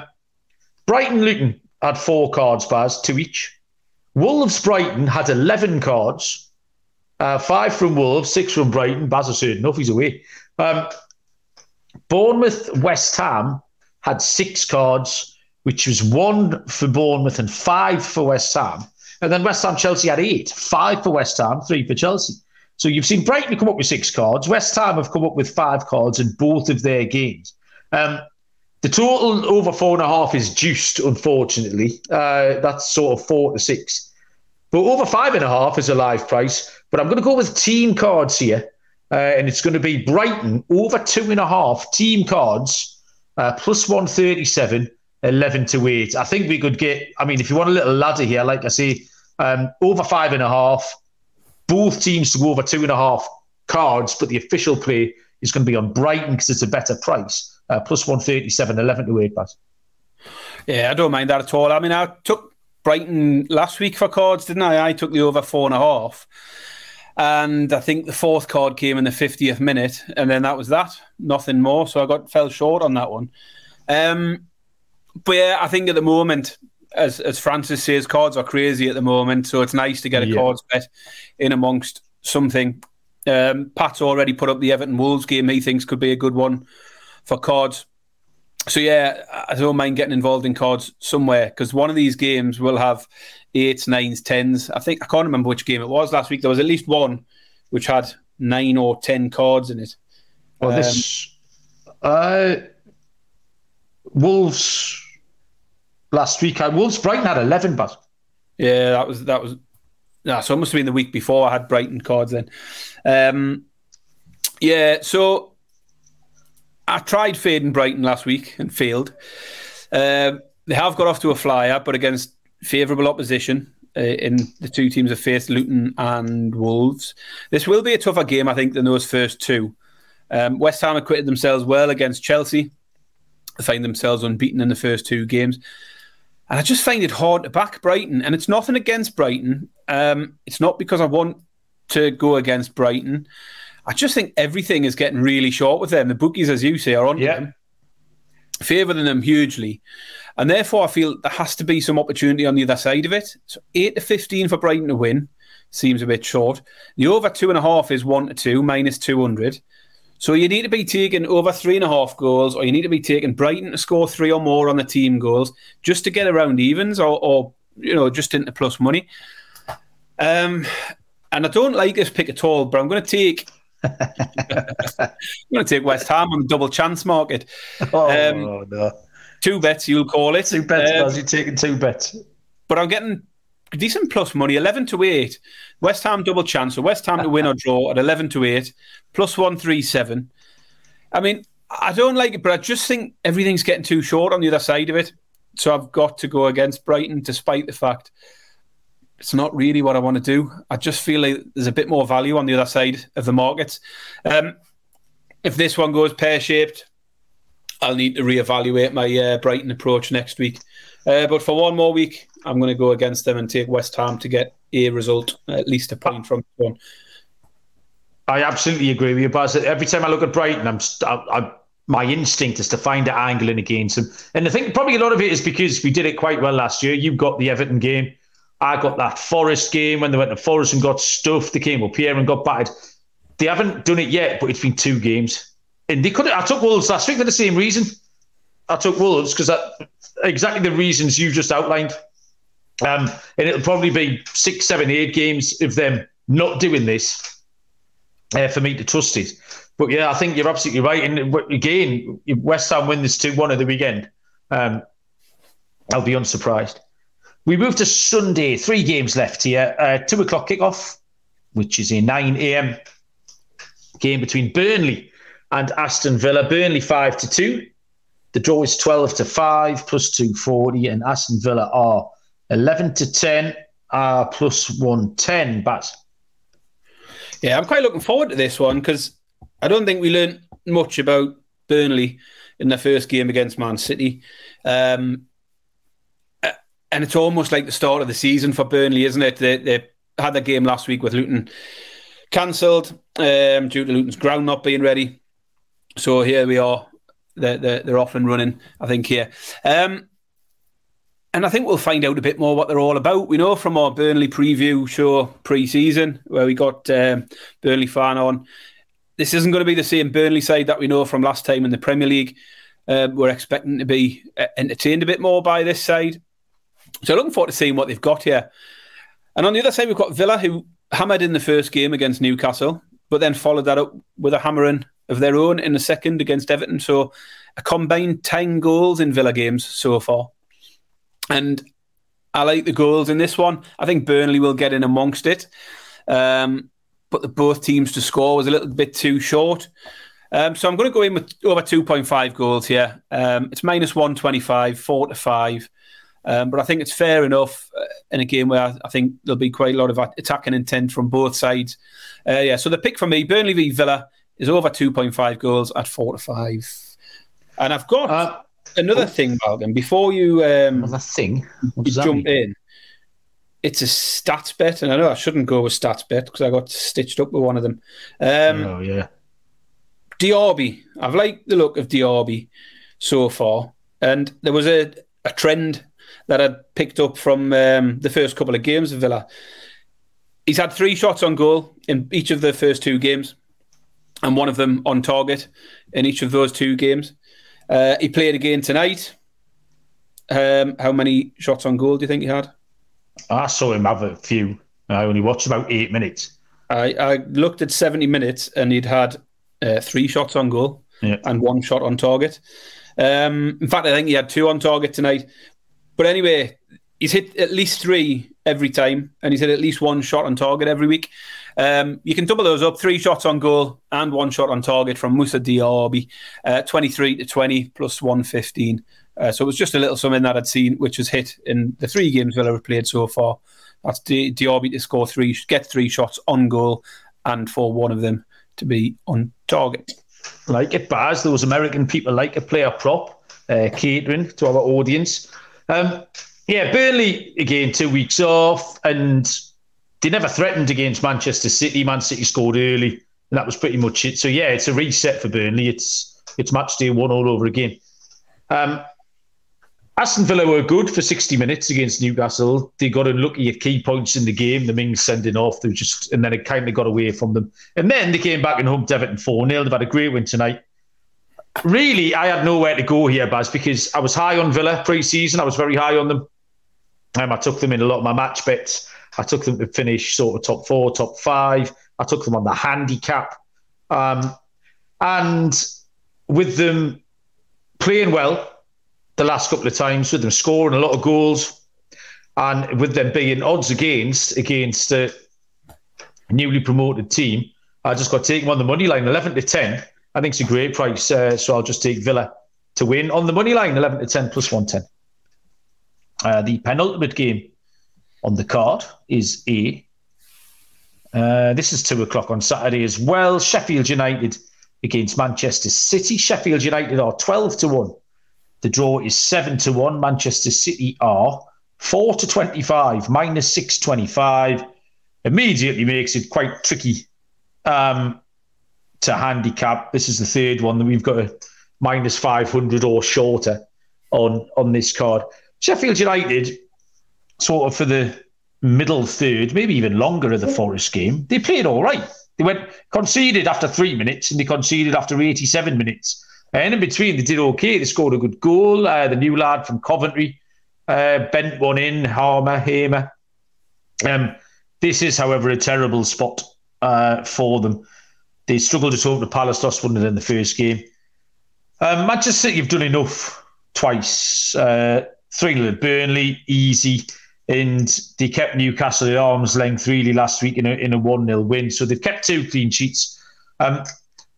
Brighton Luton had four cards Baz, two each. Wolves Brighton had 11 cards, uh, five from Wolves, six from Brighton. Baz is certain enough, he's away. Um, Bournemouth West Ham had six cards, which was one for Bournemouth and five for West Ham. And then West Ham Chelsea had eight, five for West Ham, three for Chelsea. So you've seen Brighton come up with six cards. West Ham have come up with five cards in both of their games. Um, the total over four and a half is juiced, unfortunately. Uh, that's sort of four to six. But over five and a half is a live price. But I'm going to go with team cards here. Uh, and it's going to be Brighton over two and a half team cards, uh, plus 137, 11 to 8. I think we could get, I mean, if you want a little ladder here, like I say, um, over five and a half, both teams to go over two and a half cards, but the official play is going to be on Brighton because it's a better price, uh, plus 137, 11 to 8, Baz.
Yeah, I don't mind that at all. I mean, I took Brighton last week for cards, didn't I? I took the over four and a half. And I think the fourth card came in the 50th minute, and then that was that. Nothing more. So I got fell short on that one. Um, but yeah, I think at the moment, as as Francis says, cards are crazy at the moment. So it's nice to get a yeah. cards bet in amongst something. Um, Pat's already put up the Everton Wolves game. He thinks could be a good one for cards. So yeah, I don't mind getting involved in cards somewhere because one of these games will have eights, nines, tens. I think I can't remember which game it was last week. There was at least one which had nine or ten cards in it.
Well, um, this uh, Wolves last week. Uh, Wolves Brighton had eleven, but
yeah, that was that was. Yeah, so it must have been the week before I had Brighton cards then. Um, yeah, so I tried fading Brighton last week and failed. Uh, they have got off to a flyer, but against favourable opposition uh, in the two teams have faced Luton and Wolves. This will be a tougher game, I think, than those first two. Um, West Ham acquitted themselves well against Chelsea. They find themselves unbeaten in the first two games. And I just find it hard to back Brighton. And it's nothing against Brighton. Um, it's not because I want to go against Brighton. I just think everything is getting really short with them. The bookies, as you say, are on yeah. them, favouring them hugely. And therefore, I feel there has to be some opportunity on the other side of it. So 8 to 15 for Brighton to win seems a bit short. The over two and a half is 1 to 2, minus 200. So you need to be taking over three and a half goals, or you need to be taking Brighton to score three or more on the team goals just to get around evens or, or you know, just into plus money. Um, and I don't like this pick at all, but I'm going to take I'm going to take West Ham on the double chance market.
Oh, um, no.
Two bets, you'll call it.
Two bets, um, you're taking two bets.
But I'm getting decent plus money, 11 to 8. West Ham double chance. So West Ham to win or draw at 11 to 8, plus 137. I mean, I don't like it, but I just think everything's getting too short on the other side of it. So I've got to go against Brighton, despite the fact it's not really what I want to do. I just feel like there's a bit more value on the other side of the market. Um, if this one goes pear shaped, I'll need to reevaluate my uh, Brighton approach next week. Uh, but for one more week, I'm going to go against them and take West Ham to get a result, at least a point from one.
I absolutely agree with you, Baz. Every time I look at Brighton, I'm, I, I, my instinct is to find an angle in against them. And I think probably a lot of it is because we did it quite well last year. You got the Everton game. I got that Forest game when they went to Forest and got stuffed. They came up here and got battered. They haven't done it yet, but it's been two games. And they could I took Wolves last week for the same reason. I took Wolves because exactly the reasons you just outlined. Um, and it'll probably be six, seven, eight games of them not doing this uh, for me to trust it. But yeah, I think you're absolutely right. And again, if West Ham win this 2 1 at the weekend, um, I'll be unsurprised. We move to Sunday, three games left here. Uh, two o'clock kickoff, which is a 9 a.m. game between Burnley and Aston Villa. Burnley 5 to 2. The draw is 12 to 5 plus 240, and Aston Villa are 11 to 10 uh, plus 110. But
yeah, I'm quite looking forward to this one because I don't think we learned much about Burnley in their first game against Man City. Um, and it's almost like the start of the season for Burnley, isn't it? They, they had their game last week with Luton cancelled um, due to Luton's ground not being ready. So here we are. They're, they're, they're off and running, I think, here. Um, and I think we'll find out a bit more what they're all about. We know from our Burnley preview show pre season, where we got um, Burnley fan on, this isn't going to be the same Burnley side that we know from last time in the Premier League. Uh, we're expecting to be uh, entertained a bit more by this side. So looking forward to seeing what they've got here. And on the other side, we've got Villa, who hammered in the first game against Newcastle, but then followed that up with a hammering of their own in the second against Everton. So a combined 10 goals in Villa games so far. And I like the goals in this one. I think Burnley will get in amongst it. Um, but the both teams to score was a little bit too short. Um, so I'm going to go in with over 2.5 goals here. Um, it's minus 125, 4 to 5. Um, but I think it's fair enough uh, in a game where I, I, think there'll be quite a lot of attacking intent from both sides. Uh, yeah, so the pick for me, Burnley v Villa, is over 2.5 goals at 4 to 5. And I've got uh, another oh. thing, Malcolm, before you, um,
another thing?
you jump mean? in. It's a stats bet, and I know I shouldn't go with stats bet because I got stitched up with one of them. Um,
oh, yeah.
Diaby. I've liked the look of Diaby so far. And there was a, a trend that I'd picked up from um, the first couple of games of Villa. He's had three shots on goal in each of the first two games, and one of them on target in each of those two games. Uh, he played again tonight. Um, how many shots on goal do you think he had?
I saw him have a few. I only watched about eight minutes.
I, I looked at 70 minutes and he'd had uh, three shots on goal
yeah.
and one shot on target. Um, in fact, I think he had two on target tonight. But anyway, he's hit at least three every time, and he's hit at least one shot on target every week. Um, you can double those up: three shots on goal and one shot on target from Moussa Diaby, uh, twenty-three to twenty plus one fifteen. Uh, so it was just a little something that I'd seen, which was hit in the three games Villa have played so far. That's Di- Diaby to score three, get three shots on goal, and for one of them to be on target.
Like it, Baz. Those American people like a player prop, uh, catering to our audience. Um, yeah, Burnley again, two weeks off, and they never threatened against Manchester City. Man City scored early, and that was pretty much it. So yeah, it's a reset for Burnley. It's it's match day one all over again. Um, Aston Villa were good for 60 minutes against Newcastle. They got unlucky at key points in the game. The Mings sending off, they just and then it kind of got away from them. And then they came back and humped Everton 4 0. They've had a great win tonight really, I had nowhere to go here, Baz, because I was high on Villa pre-season. I was very high on them. Um, I took them in a lot of my match bets. I took them to finish sort of top four, top five. I took them on the handicap. Um, and with them playing well the last couple of times, with them scoring a lot of goals, and with them being odds against against a newly promoted team, I just got taken on the money line, eleven to ten. I think it's a great price, uh, so I'll just take Villa to win on the money line, eleven to ten plus one ten. Uh, the penultimate game on the card is a. Uh, this is two o'clock on Saturday as well. Sheffield United against Manchester City. Sheffield United are twelve to one. The draw is seven to one. Manchester City are four to twenty-five, minus six twenty-five. Immediately makes it quite tricky um, to handicap. This is the third one that we've got a minus five hundred or shorter on on this card. Sheffield United, sort of for the middle third, maybe even longer of the Forest game, they played all right. They went conceded after three minutes and they conceded after 87 minutes. And in between, they did okay. They scored a good goal. Uh, the new lad from Coventry uh, bent one in, Harmer, Hamer. Um, this is, however, a terrible spot uh, for them. They struggled at home to Palace, lost one in the first game. Um, Manchester City have done enough twice. Uh, 3 0 Burnley, easy. And they kept Newcastle at arm's length really last week in a, in a 1 0 win. So they've kept two clean sheets. Um,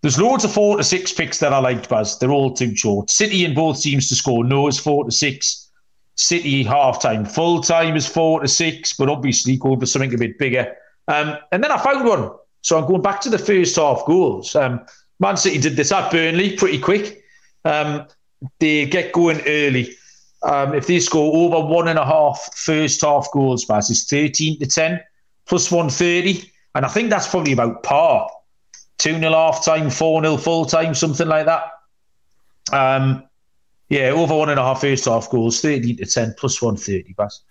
there's loads of four to six picks that I liked, Baz. They're all too short. City in both teams to score. No is four to six. City half time. Full time is four to six, but obviously go for something a bit bigger. Um, and then I found one. So I'm going back to the first half goals. Um, Man City did this at Burnley pretty quick. Um, they get going early um, if they score over one and a half first half goals, Baz, is 13 to 10 plus 130. And I think that's probably about par. 2 0 half time, 4 0 full time, something like that. Um, yeah, over one and a half first half goals, 13 to 10 plus 130, Baz.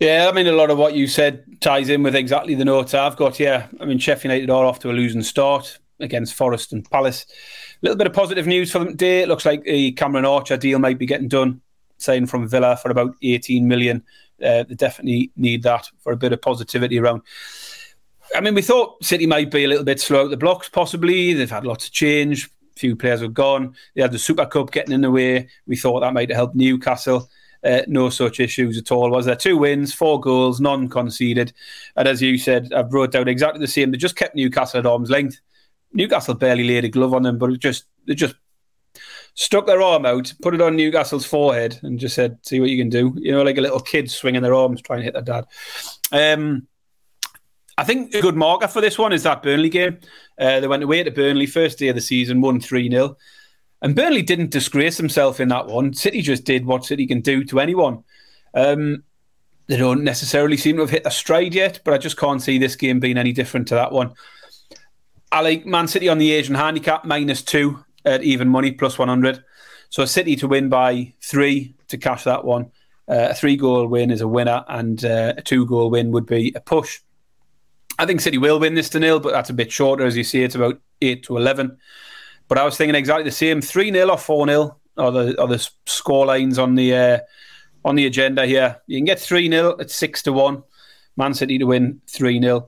Yeah, I mean, a lot of what you said ties in with exactly the notes I've got. Yeah, I mean, Sheffield United are off to a losing start against Forest and Palace. A little bit of positive news for them today. It looks like the Cameron Archer deal might be getting done signed from Villa for about 18 million. Uh, they definitely need that for a bit of positivity around. I mean, we thought City might be a little bit slow out the blocks, possibly. They've had lots of change. A few players have gone. They had the Super Cup getting in the way. We thought that might helped Newcastle. Uh, no such issues at all. Was there two wins, four goals, none conceded, and as you said, I've wrote down exactly the same. They just kept Newcastle at arm's length. Newcastle barely laid a glove on them, but it just they just stuck their arm out, put it on Newcastle's forehead, and just said, "See what you can do." You know, like a little kid swinging their arms, trying to hit their dad. Um, I think a good marker for this one is that Burnley game. Uh, they went away to Burnley first day of the season, won three 0 and Burnley didn't disgrace himself in that one. City just did what City can do to anyone. Um, they don't necessarily seem to have hit a stride yet, but I just can't see this game being any different to that one. I like Man City on the Asian handicap minus two at even money plus 100. So a City to win by three to cash that one. Uh, a three goal win is a winner, and uh, a two goal win would be a push. I think City will win this to nil, but that's a bit shorter. As you see, it's about 8 to 11. But I was thinking exactly the same 3 0 or 4 0 are the, are the score lines on the, uh, on the agenda here. You can get 3 0 at 6 to 1. Man City to win 3 0.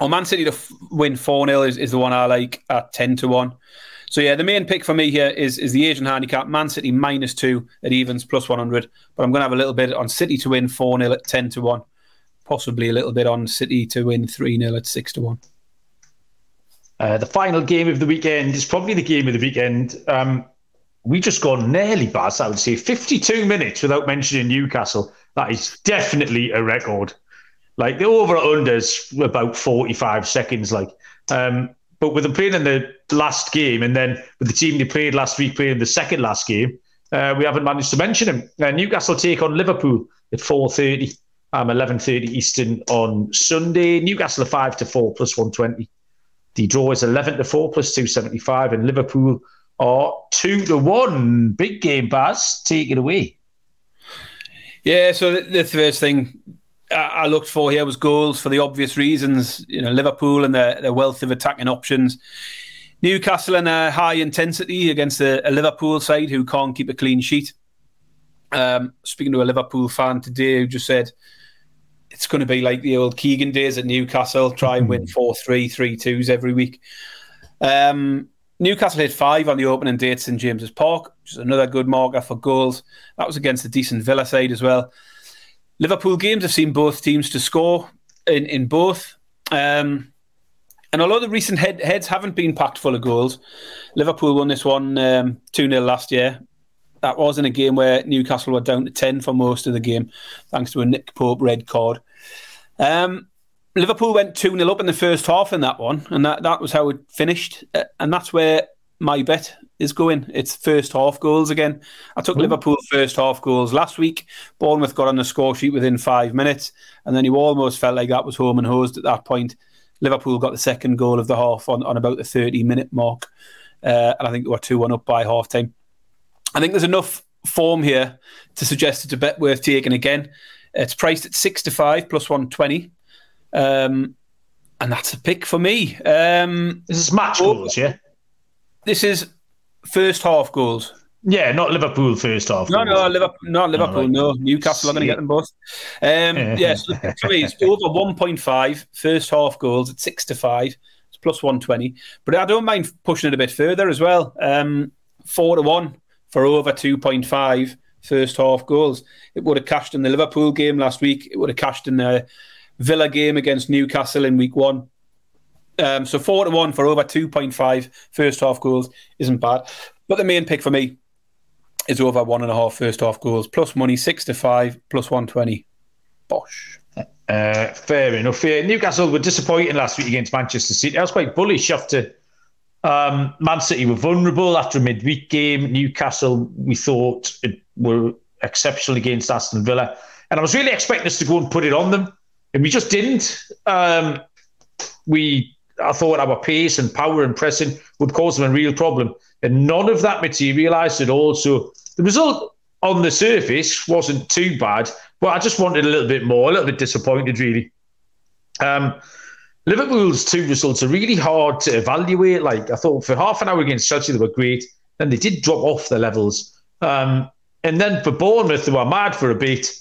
Or Man City to f- win 4 0 is, is the one I like at 10 to 1. So yeah, the main pick for me here is is the Asian handicap, Man City minus two at evens plus one hundred. But I'm going to have a little bit on City to win four 0 at ten to one, possibly a little bit on City to win three 0 at six to one.
Uh, the final game of the weekend is probably the game of the weekend. Um, we just gone nearly Baz, I would say, 52 minutes without mentioning Newcastle. That is definitely a record. Like the over unders about 45 seconds. Like, um, but with them playing in the last game, and then with the team they played last week playing in the second last game, uh, we haven't managed to mention him. Uh, Newcastle take on Liverpool at 4.30, um, 11.30 Eastern on Sunday. Newcastle are 5 to 4 plus 120. The draw is 11 to 4 plus 275, and Liverpool are 2 to 1. Big game, Baz. Take it away.
Yeah, so the, the first thing I looked for here was goals for the obvious reasons. You know, Liverpool and their, their wealth of attacking options. Newcastle and a high intensity against a, a Liverpool side who can't keep a clean sheet. Um, speaking to a Liverpool fan today who just said it's going to be like the old Keegan days at Newcastle, try and win 4 3, 3 2s every week. Um, Newcastle hit five on the opening day at St James's Park, which is another good marker for goals. That was against a decent Villa side as well. Liverpool games have seen both teams to score in, in both. Um, and although the recent head, heads haven't been packed full of goals, Liverpool won this one um, 2 um, 0 last year. That was in a game where Newcastle were down to 10 for most of the game, thanks to a Nick Pope red card. Um, Liverpool went 2 0 up in the first half in that one, and that, that was how it finished. Uh, and that's where my bet is going. It's first half goals again. I took mm. Liverpool first half goals last week. Bournemouth got on the score sheet within five minutes, and then you almost felt like that was home and hosed at that point. Liverpool got the second goal of the half on, on about the 30 minute mark, uh, and I think we were 2 1 up by half time. I think there's enough form here to suggest it's a bet worth taking again. It's priced at 6 to 5 plus 120. Um, and that's a pick for me. Um,
this is match goals, yeah?
This is first half goals.
Yeah, not Liverpool first half.
No, goals. no, Liverpool, not Liverpool. No, right. no. Newcastle are going to get them both. Um, yeah, so it's over 1.5 first half goals at six to five. It's plus 120. But I don't mind pushing it a bit further as well. Um, four to one for over 2.5 first half goals. It would have cashed in the Liverpool game last week. It would have cashed in the Villa game against Newcastle in week one. Um, so four to one for over 2.5 first half goals isn't bad. But the main pick for me is over one and a half first half goals, plus money six to five, plus 120. Bosh.
Uh, fair enough. Yeah, Newcastle were disappointing last week against Manchester City. I was quite bullish after um, Man City were vulnerable after a midweek game. Newcastle, we thought, were exceptional against Aston Villa. And I was really expecting us to go and put it on them. And we just didn't. Um, we, I thought our pace and power and pressing would cause them a real problem. And none of that materialised at all. So the result on the surface wasn't too bad, but I just wanted a little bit more, a little bit disappointed, really. Um, Liverpool's two results are really hard to evaluate. Like I thought for half an hour against Chelsea, they were great. Then they did drop off the levels. Um, and then for Bournemouth, they were mad for a bit.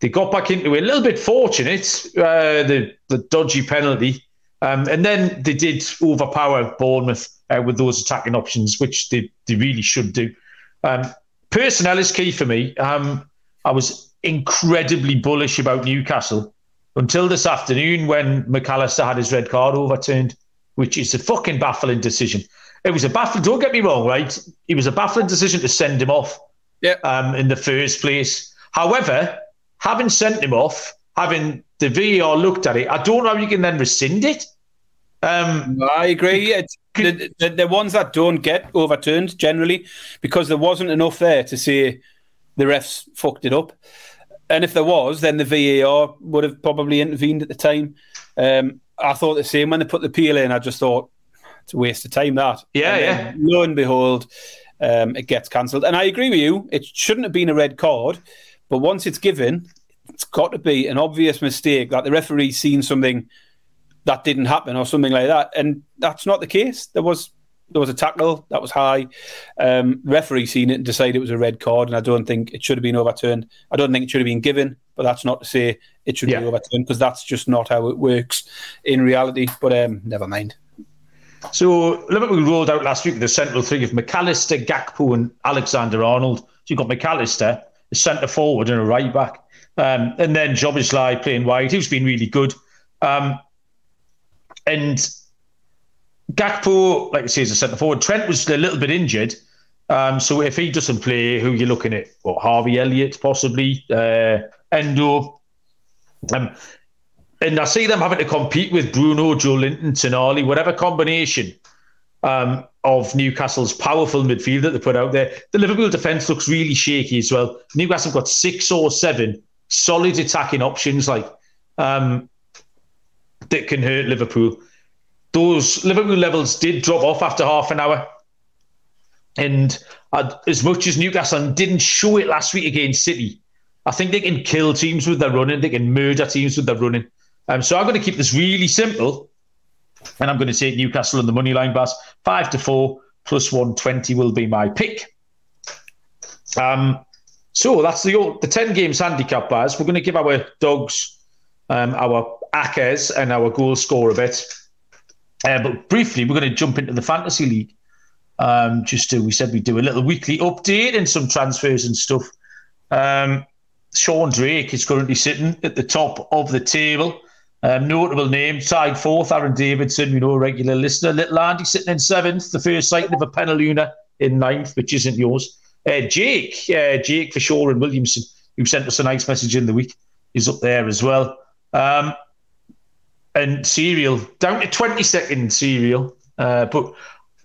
They got back into it a little bit fortunate, uh, the, the dodgy penalty. Um, and then they did overpower Bournemouth uh, with those attacking options, which they, they really should do. Um, personnel is key for me. Um, I was incredibly bullish about Newcastle until this afternoon when Mac Allister had his red card overturned, which is a fucking baffling decision. It was a baffling. Don't get me wrong, right? It was a baffling decision to send him off.
Yeah.
Um, in the first place. However, having sent him off, having the VAR looked at it, I don't know how you can then rescind it.
Um, I agree. It's, the, the, the ones that don't get overturned generally because there wasn't enough there to say the refs fucked it up. And if there was, then the VAR would have probably intervened at the time. Um, I thought the same when they put the appeal in. I just thought it's a waste of time. That
yeah, yeah.
Lo and behold, um, it gets cancelled. And I agree with you. It shouldn't have been a red card, but once it's given, it's got to be an obvious mistake that the referee's seen something that didn't happen or something like that, and that's not the case. There was there was a tackle that was high. Um, referee seen it and decided it was a red card, and I don't think it should have been overturned. I don't think it should have been given, but that's not to say it should yeah. be overturned because that's just not how it works in reality. But um, never mind.
So Liverpool rolled out last week the central three of Mac Allister, Gakpo, and Alexander Arnold. So you've got Mac Allister, a centre forward, and a right back, um, and then Szoboszlai playing wide, He's been really good. Um, and Gakpo, like I say, is a centre forward. Trent was a little bit injured. Um, so if he doesn't play, who are you're looking at? What Harvey Elliott possibly, uh, Endo, um, and I see them having to compete with Bruno, Joelinton, Tonali, whatever combination um, of Newcastle's powerful midfield that they put out there. The Liverpool defence looks really shaky as well. Newcastle have got six or seven solid attacking options like um, that can hurt Liverpool those Liverpool levels did drop off after half an hour. And uh, as much as Newcastle didn't show it last week against City, I think they can kill teams with their running. They can murder teams with their running. Um, so I'm going to keep this really simple. And I'm going to take Newcastle on the money line, Baz. Five to four plus 120 will be my pick. Um, so that's the the 10 games handicap, Baz. We're going to give our dogs, um, our Akers, and our goal score a bit. Uh, but briefly, we're going to jump into the fantasy league. Um, just to, we said we'd do a little weekly update and some transfers and stuff. Um, Sean Drake is currently sitting at the top of the table. Um, notable name, tied fourth, Aaron Davidson, you know, a regular listener. Little Andy sitting in seventh, the first sighting of a Penaluna in ninth, which isn't yours. Uh, Jake, uh, Jake for sure, and Williamson, who sent us a nice message in the week, is up there as well. Um, and Serial, down to 22nd Serial. Uh, but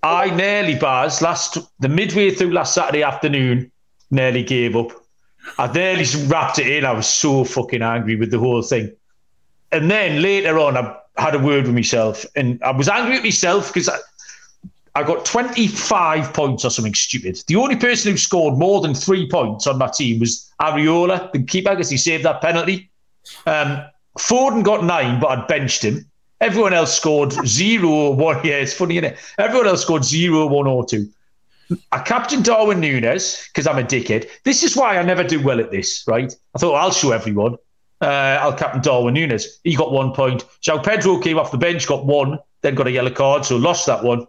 I nearly, Baz, last the midway through last Saturday afternoon, nearly gave up. I nearly wrapped it in. I was so fucking angry with the whole thing. And then later on, I had a word with myself, and I was angry at myself because I, I got 25 points or something stupid. The only person who scored more than three points on my team was Areola, the keeper, because he saved that penalty. Um, Foden got nine, but I'd benched him. Everyone else scored zero, one. Yeah, it's funny, isn't it? Everyone else scored zero, one, or two. I captained Darwin Nunez because I'm a dickhead. This is why I never do well at this, right? I thought I'll show everyone. Uh, I'll captain Darwin Nunez. He got one point. João Pedro came off the bench, got one, then got a yellow card, so lost that one.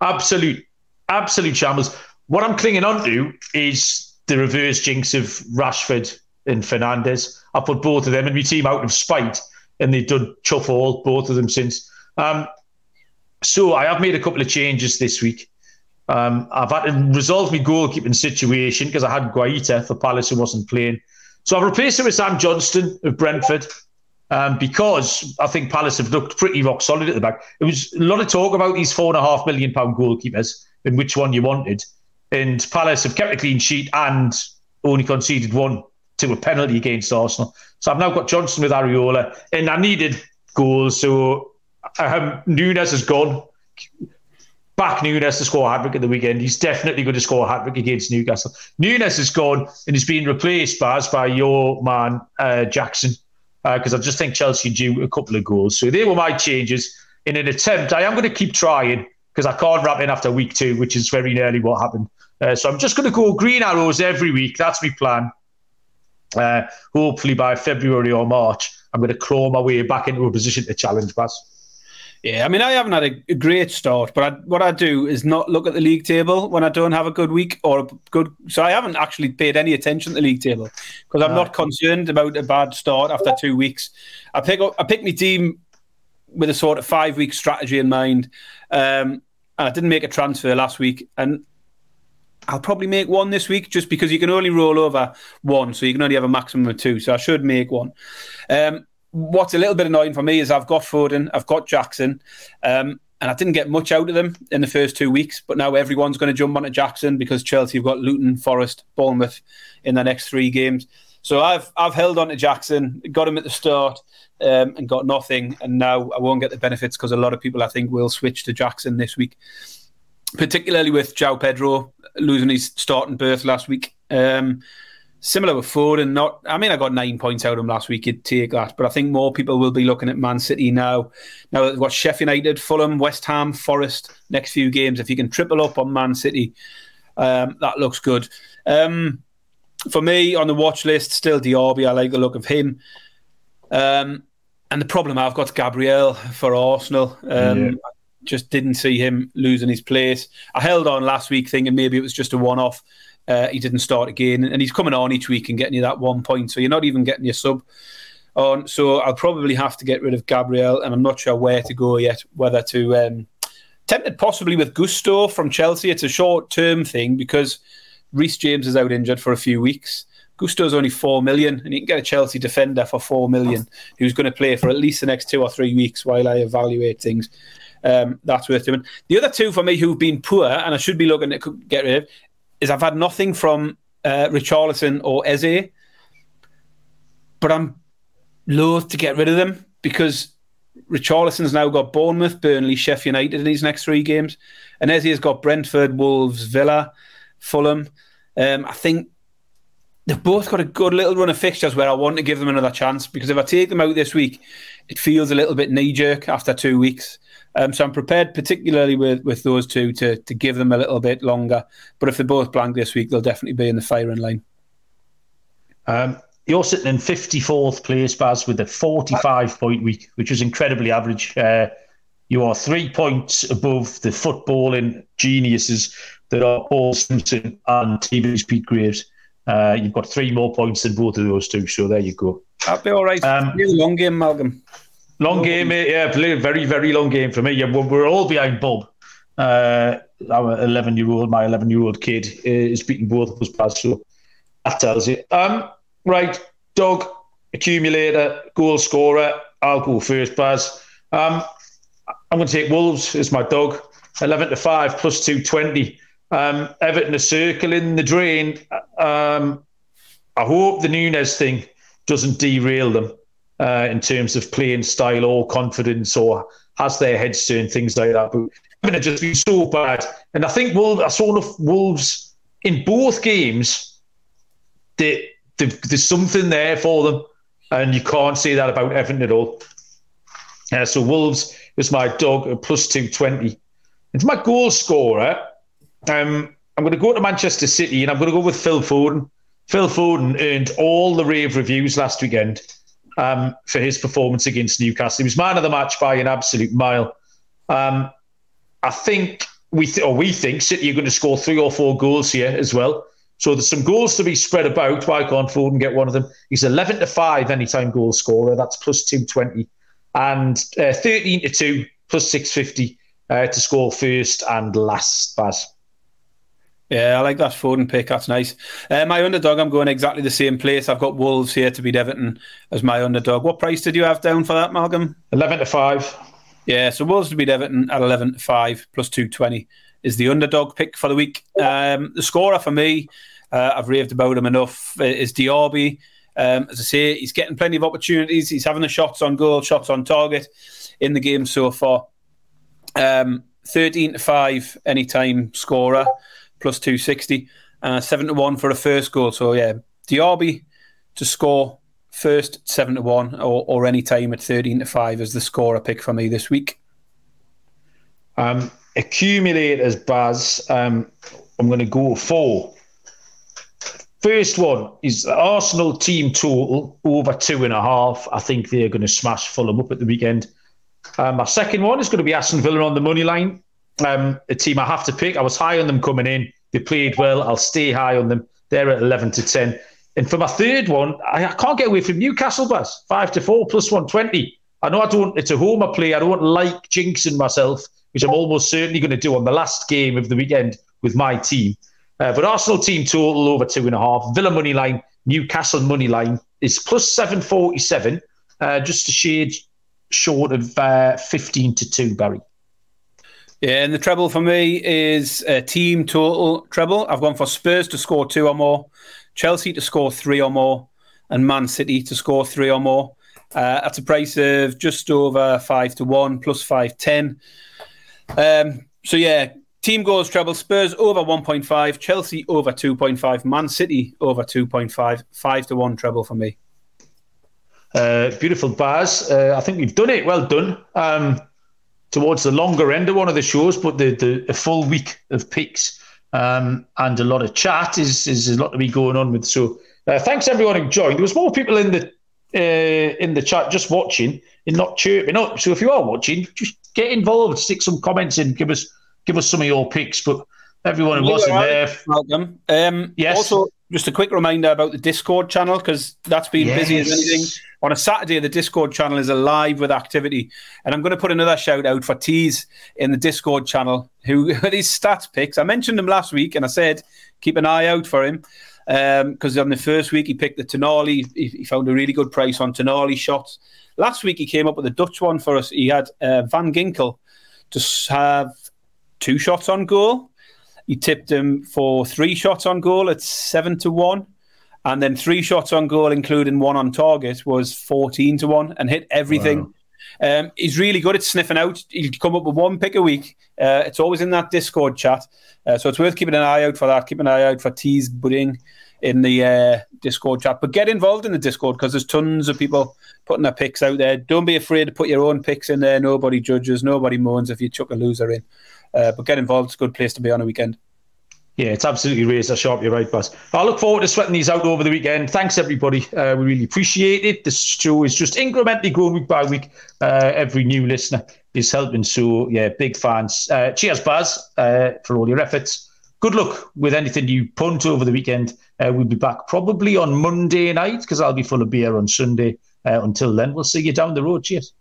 Absolute, absolute shambles. What I'm clinging on to is the reverse jinx of Rashford and Fernandes. I put both of them in my team out of spite, and they've done chuff all, both of them since. Um, so I have made a couple of changes this week. Um, I've had to resolve my goalkeeping situation because I had Guaita for Palace who wasn't playing. So I've replaced him with Sam Johnstone of Brentford um, because I think Palace have looked pretty rock solid at the back. There was a lot of talk about these four and a half million pound goalkeepers and which one you wanted. And Palace have kept a clean sheet and only conceded one to a penalty against Arsenal. So I've now got Johnson with Areola, and I needed goals. So um, Nunez has gone. Back Nunez to score a hat trick at the weekend. He's definitely going to score a hat trick against Newcastle. Nunez is gone and he's been replaced by, by your man uh, Jackson because uh, I just think Chelsea due a couple of goals. So they were my changes in an attempt. I am going to keep trying because I can't wrap in after week two, which is very nearly what happened. Uh, so I'm just going to go green arrows every week. That's my plan. Uh, hopefully by February or March, I'm going to claw my way back into a position to challenge Baz.
Yeah, I mean, I haven't had a, a great start, but I, what I do is not look at the league table when I don't have a good week or a good. So I haven't actually paid any attention to the league table because I'm not concerned about a bad start after two weeks. I pick up, I pick my team with a sort of five week strategy in mind, um, and I didn't make a transfer last week, and I'll probably make one this week just because you can only roll over one, so you can only have a maximum of two. So I should make one. Um, what's a little bit annoying for me is I've got Foden, I've got Jackson, um, and I didn't get much out of them in the first two weeks. But now everyone's going to jump onto Jackson because Chelsea have got Luton, Forest, Bournemouth in the next three games. So I've I've held on to Jackson, got him at the start, um, and got nothing. And now I won't get the benefits because a lot of people I think will switch to Jackson this week, particularly with João Pedro losing his starting berth last week. Um, similar with Foden Not, I mean, I got nine points out of him last week. You'd take that, but I think more people will be looking at Man City now. Now they've got Sheffield United, Fulham, West Ham, Forest next few games. If you can triple up on Man City, um, that looks good. Um, for me, on the watch list, still Diaby. I like the look of him. Um, and the problem I've got Gabriel for Arsenal. Um, yeah. Just didn't see him losing his place. I held on last week thinking maybe it was just a one off. Uh, he didn't start again, and he's coming on each week and getting you that one point. So you're not even getting your sub on. So I'll probably have to get rid of Gabriel, and I'm not sure where to go yet. Whether to um, tempted possibly with Gusto from Chelsea. It's a short term thing because Reece James is out injured for a few weeks. Gusto's only four million, and you can get a Chelsea defender for four million who's going to play for at least the next two or three weeks while I evaluate things. Um, that's worth doing. The other two for me who've been poor, and I should be looking to get rid of, is I've had nothing from uh, Richarlison or Eze, but I'm loath to get rid of them because Richarlison's now got Bournemouth, Burnley, Sheffield United in these next three games, and Eze has got Brentford, Wolves, Villa, Fulham. Um, I think they've both got a good little run of fixtures where I want to give them another chance because if I take them out this week, it feels a little bit knee jerk after two weeks. Um, so I'm prepared, particularly with, with those two, to to give them a little bit longer. But if they're both blank this week, they'll definitely be in the firing line.
Um, you're sitting in 54th place, Baz, with a 45 point week, which is incredibly average. Uh, You are three points above the footballing geniuses that are Paul Simpson and TV's Pete Graves. Uh, you've got three more points than both of those two, so there you go.
That'll be all right. Um, long game, Malcolm.
Long game, mate. Yeah, very, very long game for me. Yeah, we're, we're all behind Bob. Uh, our 11 year old, my 11 year old kid uh, is beating both of us, Baz, so that tells you. Um, right, dog, accumulator, goal scorer. I'll go first, Baz. Um, I'm going to take Wolves as my dog. 11 to 5 plus 220. Um, Everton are circling the drain. Um, I hope the Nunez thing doesn't derail them uh, in terms of playing style or confidence or has their heads turned, things like that. But Everton just been so bad. And I think Wolves, I saw enough Wolves in both games that there's something there for them. And you can't say that about Everton at all. Uh, so Wolves is my dog, at plus 220. It's my goal scorer, um, I'm going to go to Manchester City and I'm going to go with Phil Foden. Phil Foden earned all the rave reviews last weekend um, for his performance against Newcastle. He was man of the match by an absolute mile. Um, I think we th- or we think City are going to score three or four goals here as well. So there's some goals to be spread about. Why can't Foden get one of them? He's 11 to five anytime goal scorer. That's plus 220 and uh, 13 to 2 plus 650 uh, to score first and last, Baz.
Yeah, I like that Foden pick. That's nice. Uh, my underdog, I'm going exactly the same place. I've got Wolves here to beat Everton as my underdog. What price did you have down for that, Malcolm?
11 to 5.
Yeah, so Wolves to beat Everton at 11 to 5 plus 220 is the underdog pick for the week. Um, the scorer for me, uh, I've raved about him enough, uh, is Diaby. Um, as I say, he's getting plenty of opportunities. He's having the shots on goal, shots on target in the game so far. Um, 13 to 5 anytime scorer, plus 260. Uh, 7 to 1 for a first goal. So, yeah, Diaby to score first, 7 to 1, or, or any time at 13 to 5 is the scorer pick for me this week.
Um, accumulators, Baz. Um, I'm going to go for First one is Arsenal team total over two and a half. I think they're going to smash Fulham up at the weekend. Um, my second one is going to be Aston Villa on the money line. Um, a team I have to pick. I was high on them coming in. They played well. I'll stay high on them. They're at 11 to 10. And for my third one, I, I can't get away from Newcastle Baz, 5 to 4 plus 120. I know I don't, it's a home I play. I don't like jinxing myself, which I'm almost certainly going to do on the last game of the weekend with my team. Uh, but Arsenal team total over two and a half. Villa money line, Newcastle money line is plus 747, uh, just a shade short of uh, 15 to 2, Barry.
Yeah, and the treble for me is a team total treble. I've gone for Spurs to score two or more, Chelsea to score three or more, and Man City to score three or more. Uh, at a price of just over five to one, plus five ten. Um, so yeah, Team goals treble Spurs over 1.5, Chelsea over 2.5, Man City over 2.5, 5 to 1 treble for me.
Uh, beautiful Baz. Uh, I think we've done it. Well done. Um, towards the longer end of one of the shows, but the, the, the full week of picks um, and a lot of chat is, is a lot to be going on with. So uh, thanks everyone who joined. There was more people in the uh, in the chat just watching and not chirping up. So if you are watching, just get involved, stick some comments in, give us give us some of your picks. But everyone who wasn't there,
welcome. Um, yes. Also, just a quick reminder about the Discord channel because that's been yes. busy as anything. On a Saturday, the Discord channel is alive with activity, and I'm going to put another shout out for Tees in the Discord channel who these stats picks. I mentioned him last week, and I said keep an eye out for him because um, on the first week he picked the Tonali. He, he, found a really good price on Tonali shots. Last week he came up with a Dutch one for us. He had uh, Van Ginkel to have two shots on goal. He tipped him for three shots on goal at seven to one. And then three shots on goal, including one on target, was 14 to 1 and hit everything. Wow. Um, he's really good at sniffing out. He'll come up with one pick a week. Uh, it's always in that Discord chat. Uh, so it's worth keeping an eye out for that. Keep an eye out for Tees Budding in the uh, Discord chat. But get involved in the Discord because there's tons of people putting their picks out there. Don't be afraid to put your own picks in there. Nobody judges. Nobody moans if you chuck a loser in. Uh, but get involved. It's a good place to be on a weekend.
Yeah, it's absolutely razor sharp. You're right, boss. I look forward to sweating these out over the weekend. Thanks, everybody. Uh, we really appreciate it. This show is just incrementally growing week by week. Uh, every new listener is helping. So, yeah, big fans. Uh, cheers, Baz, uh, for all your efforts. Good luck with anything you punt over the weekend. Uh, we'll be back probably on Monday night because I'll be full of beer on Sunday. Uh, until then, we'll see you down the road. Cheers.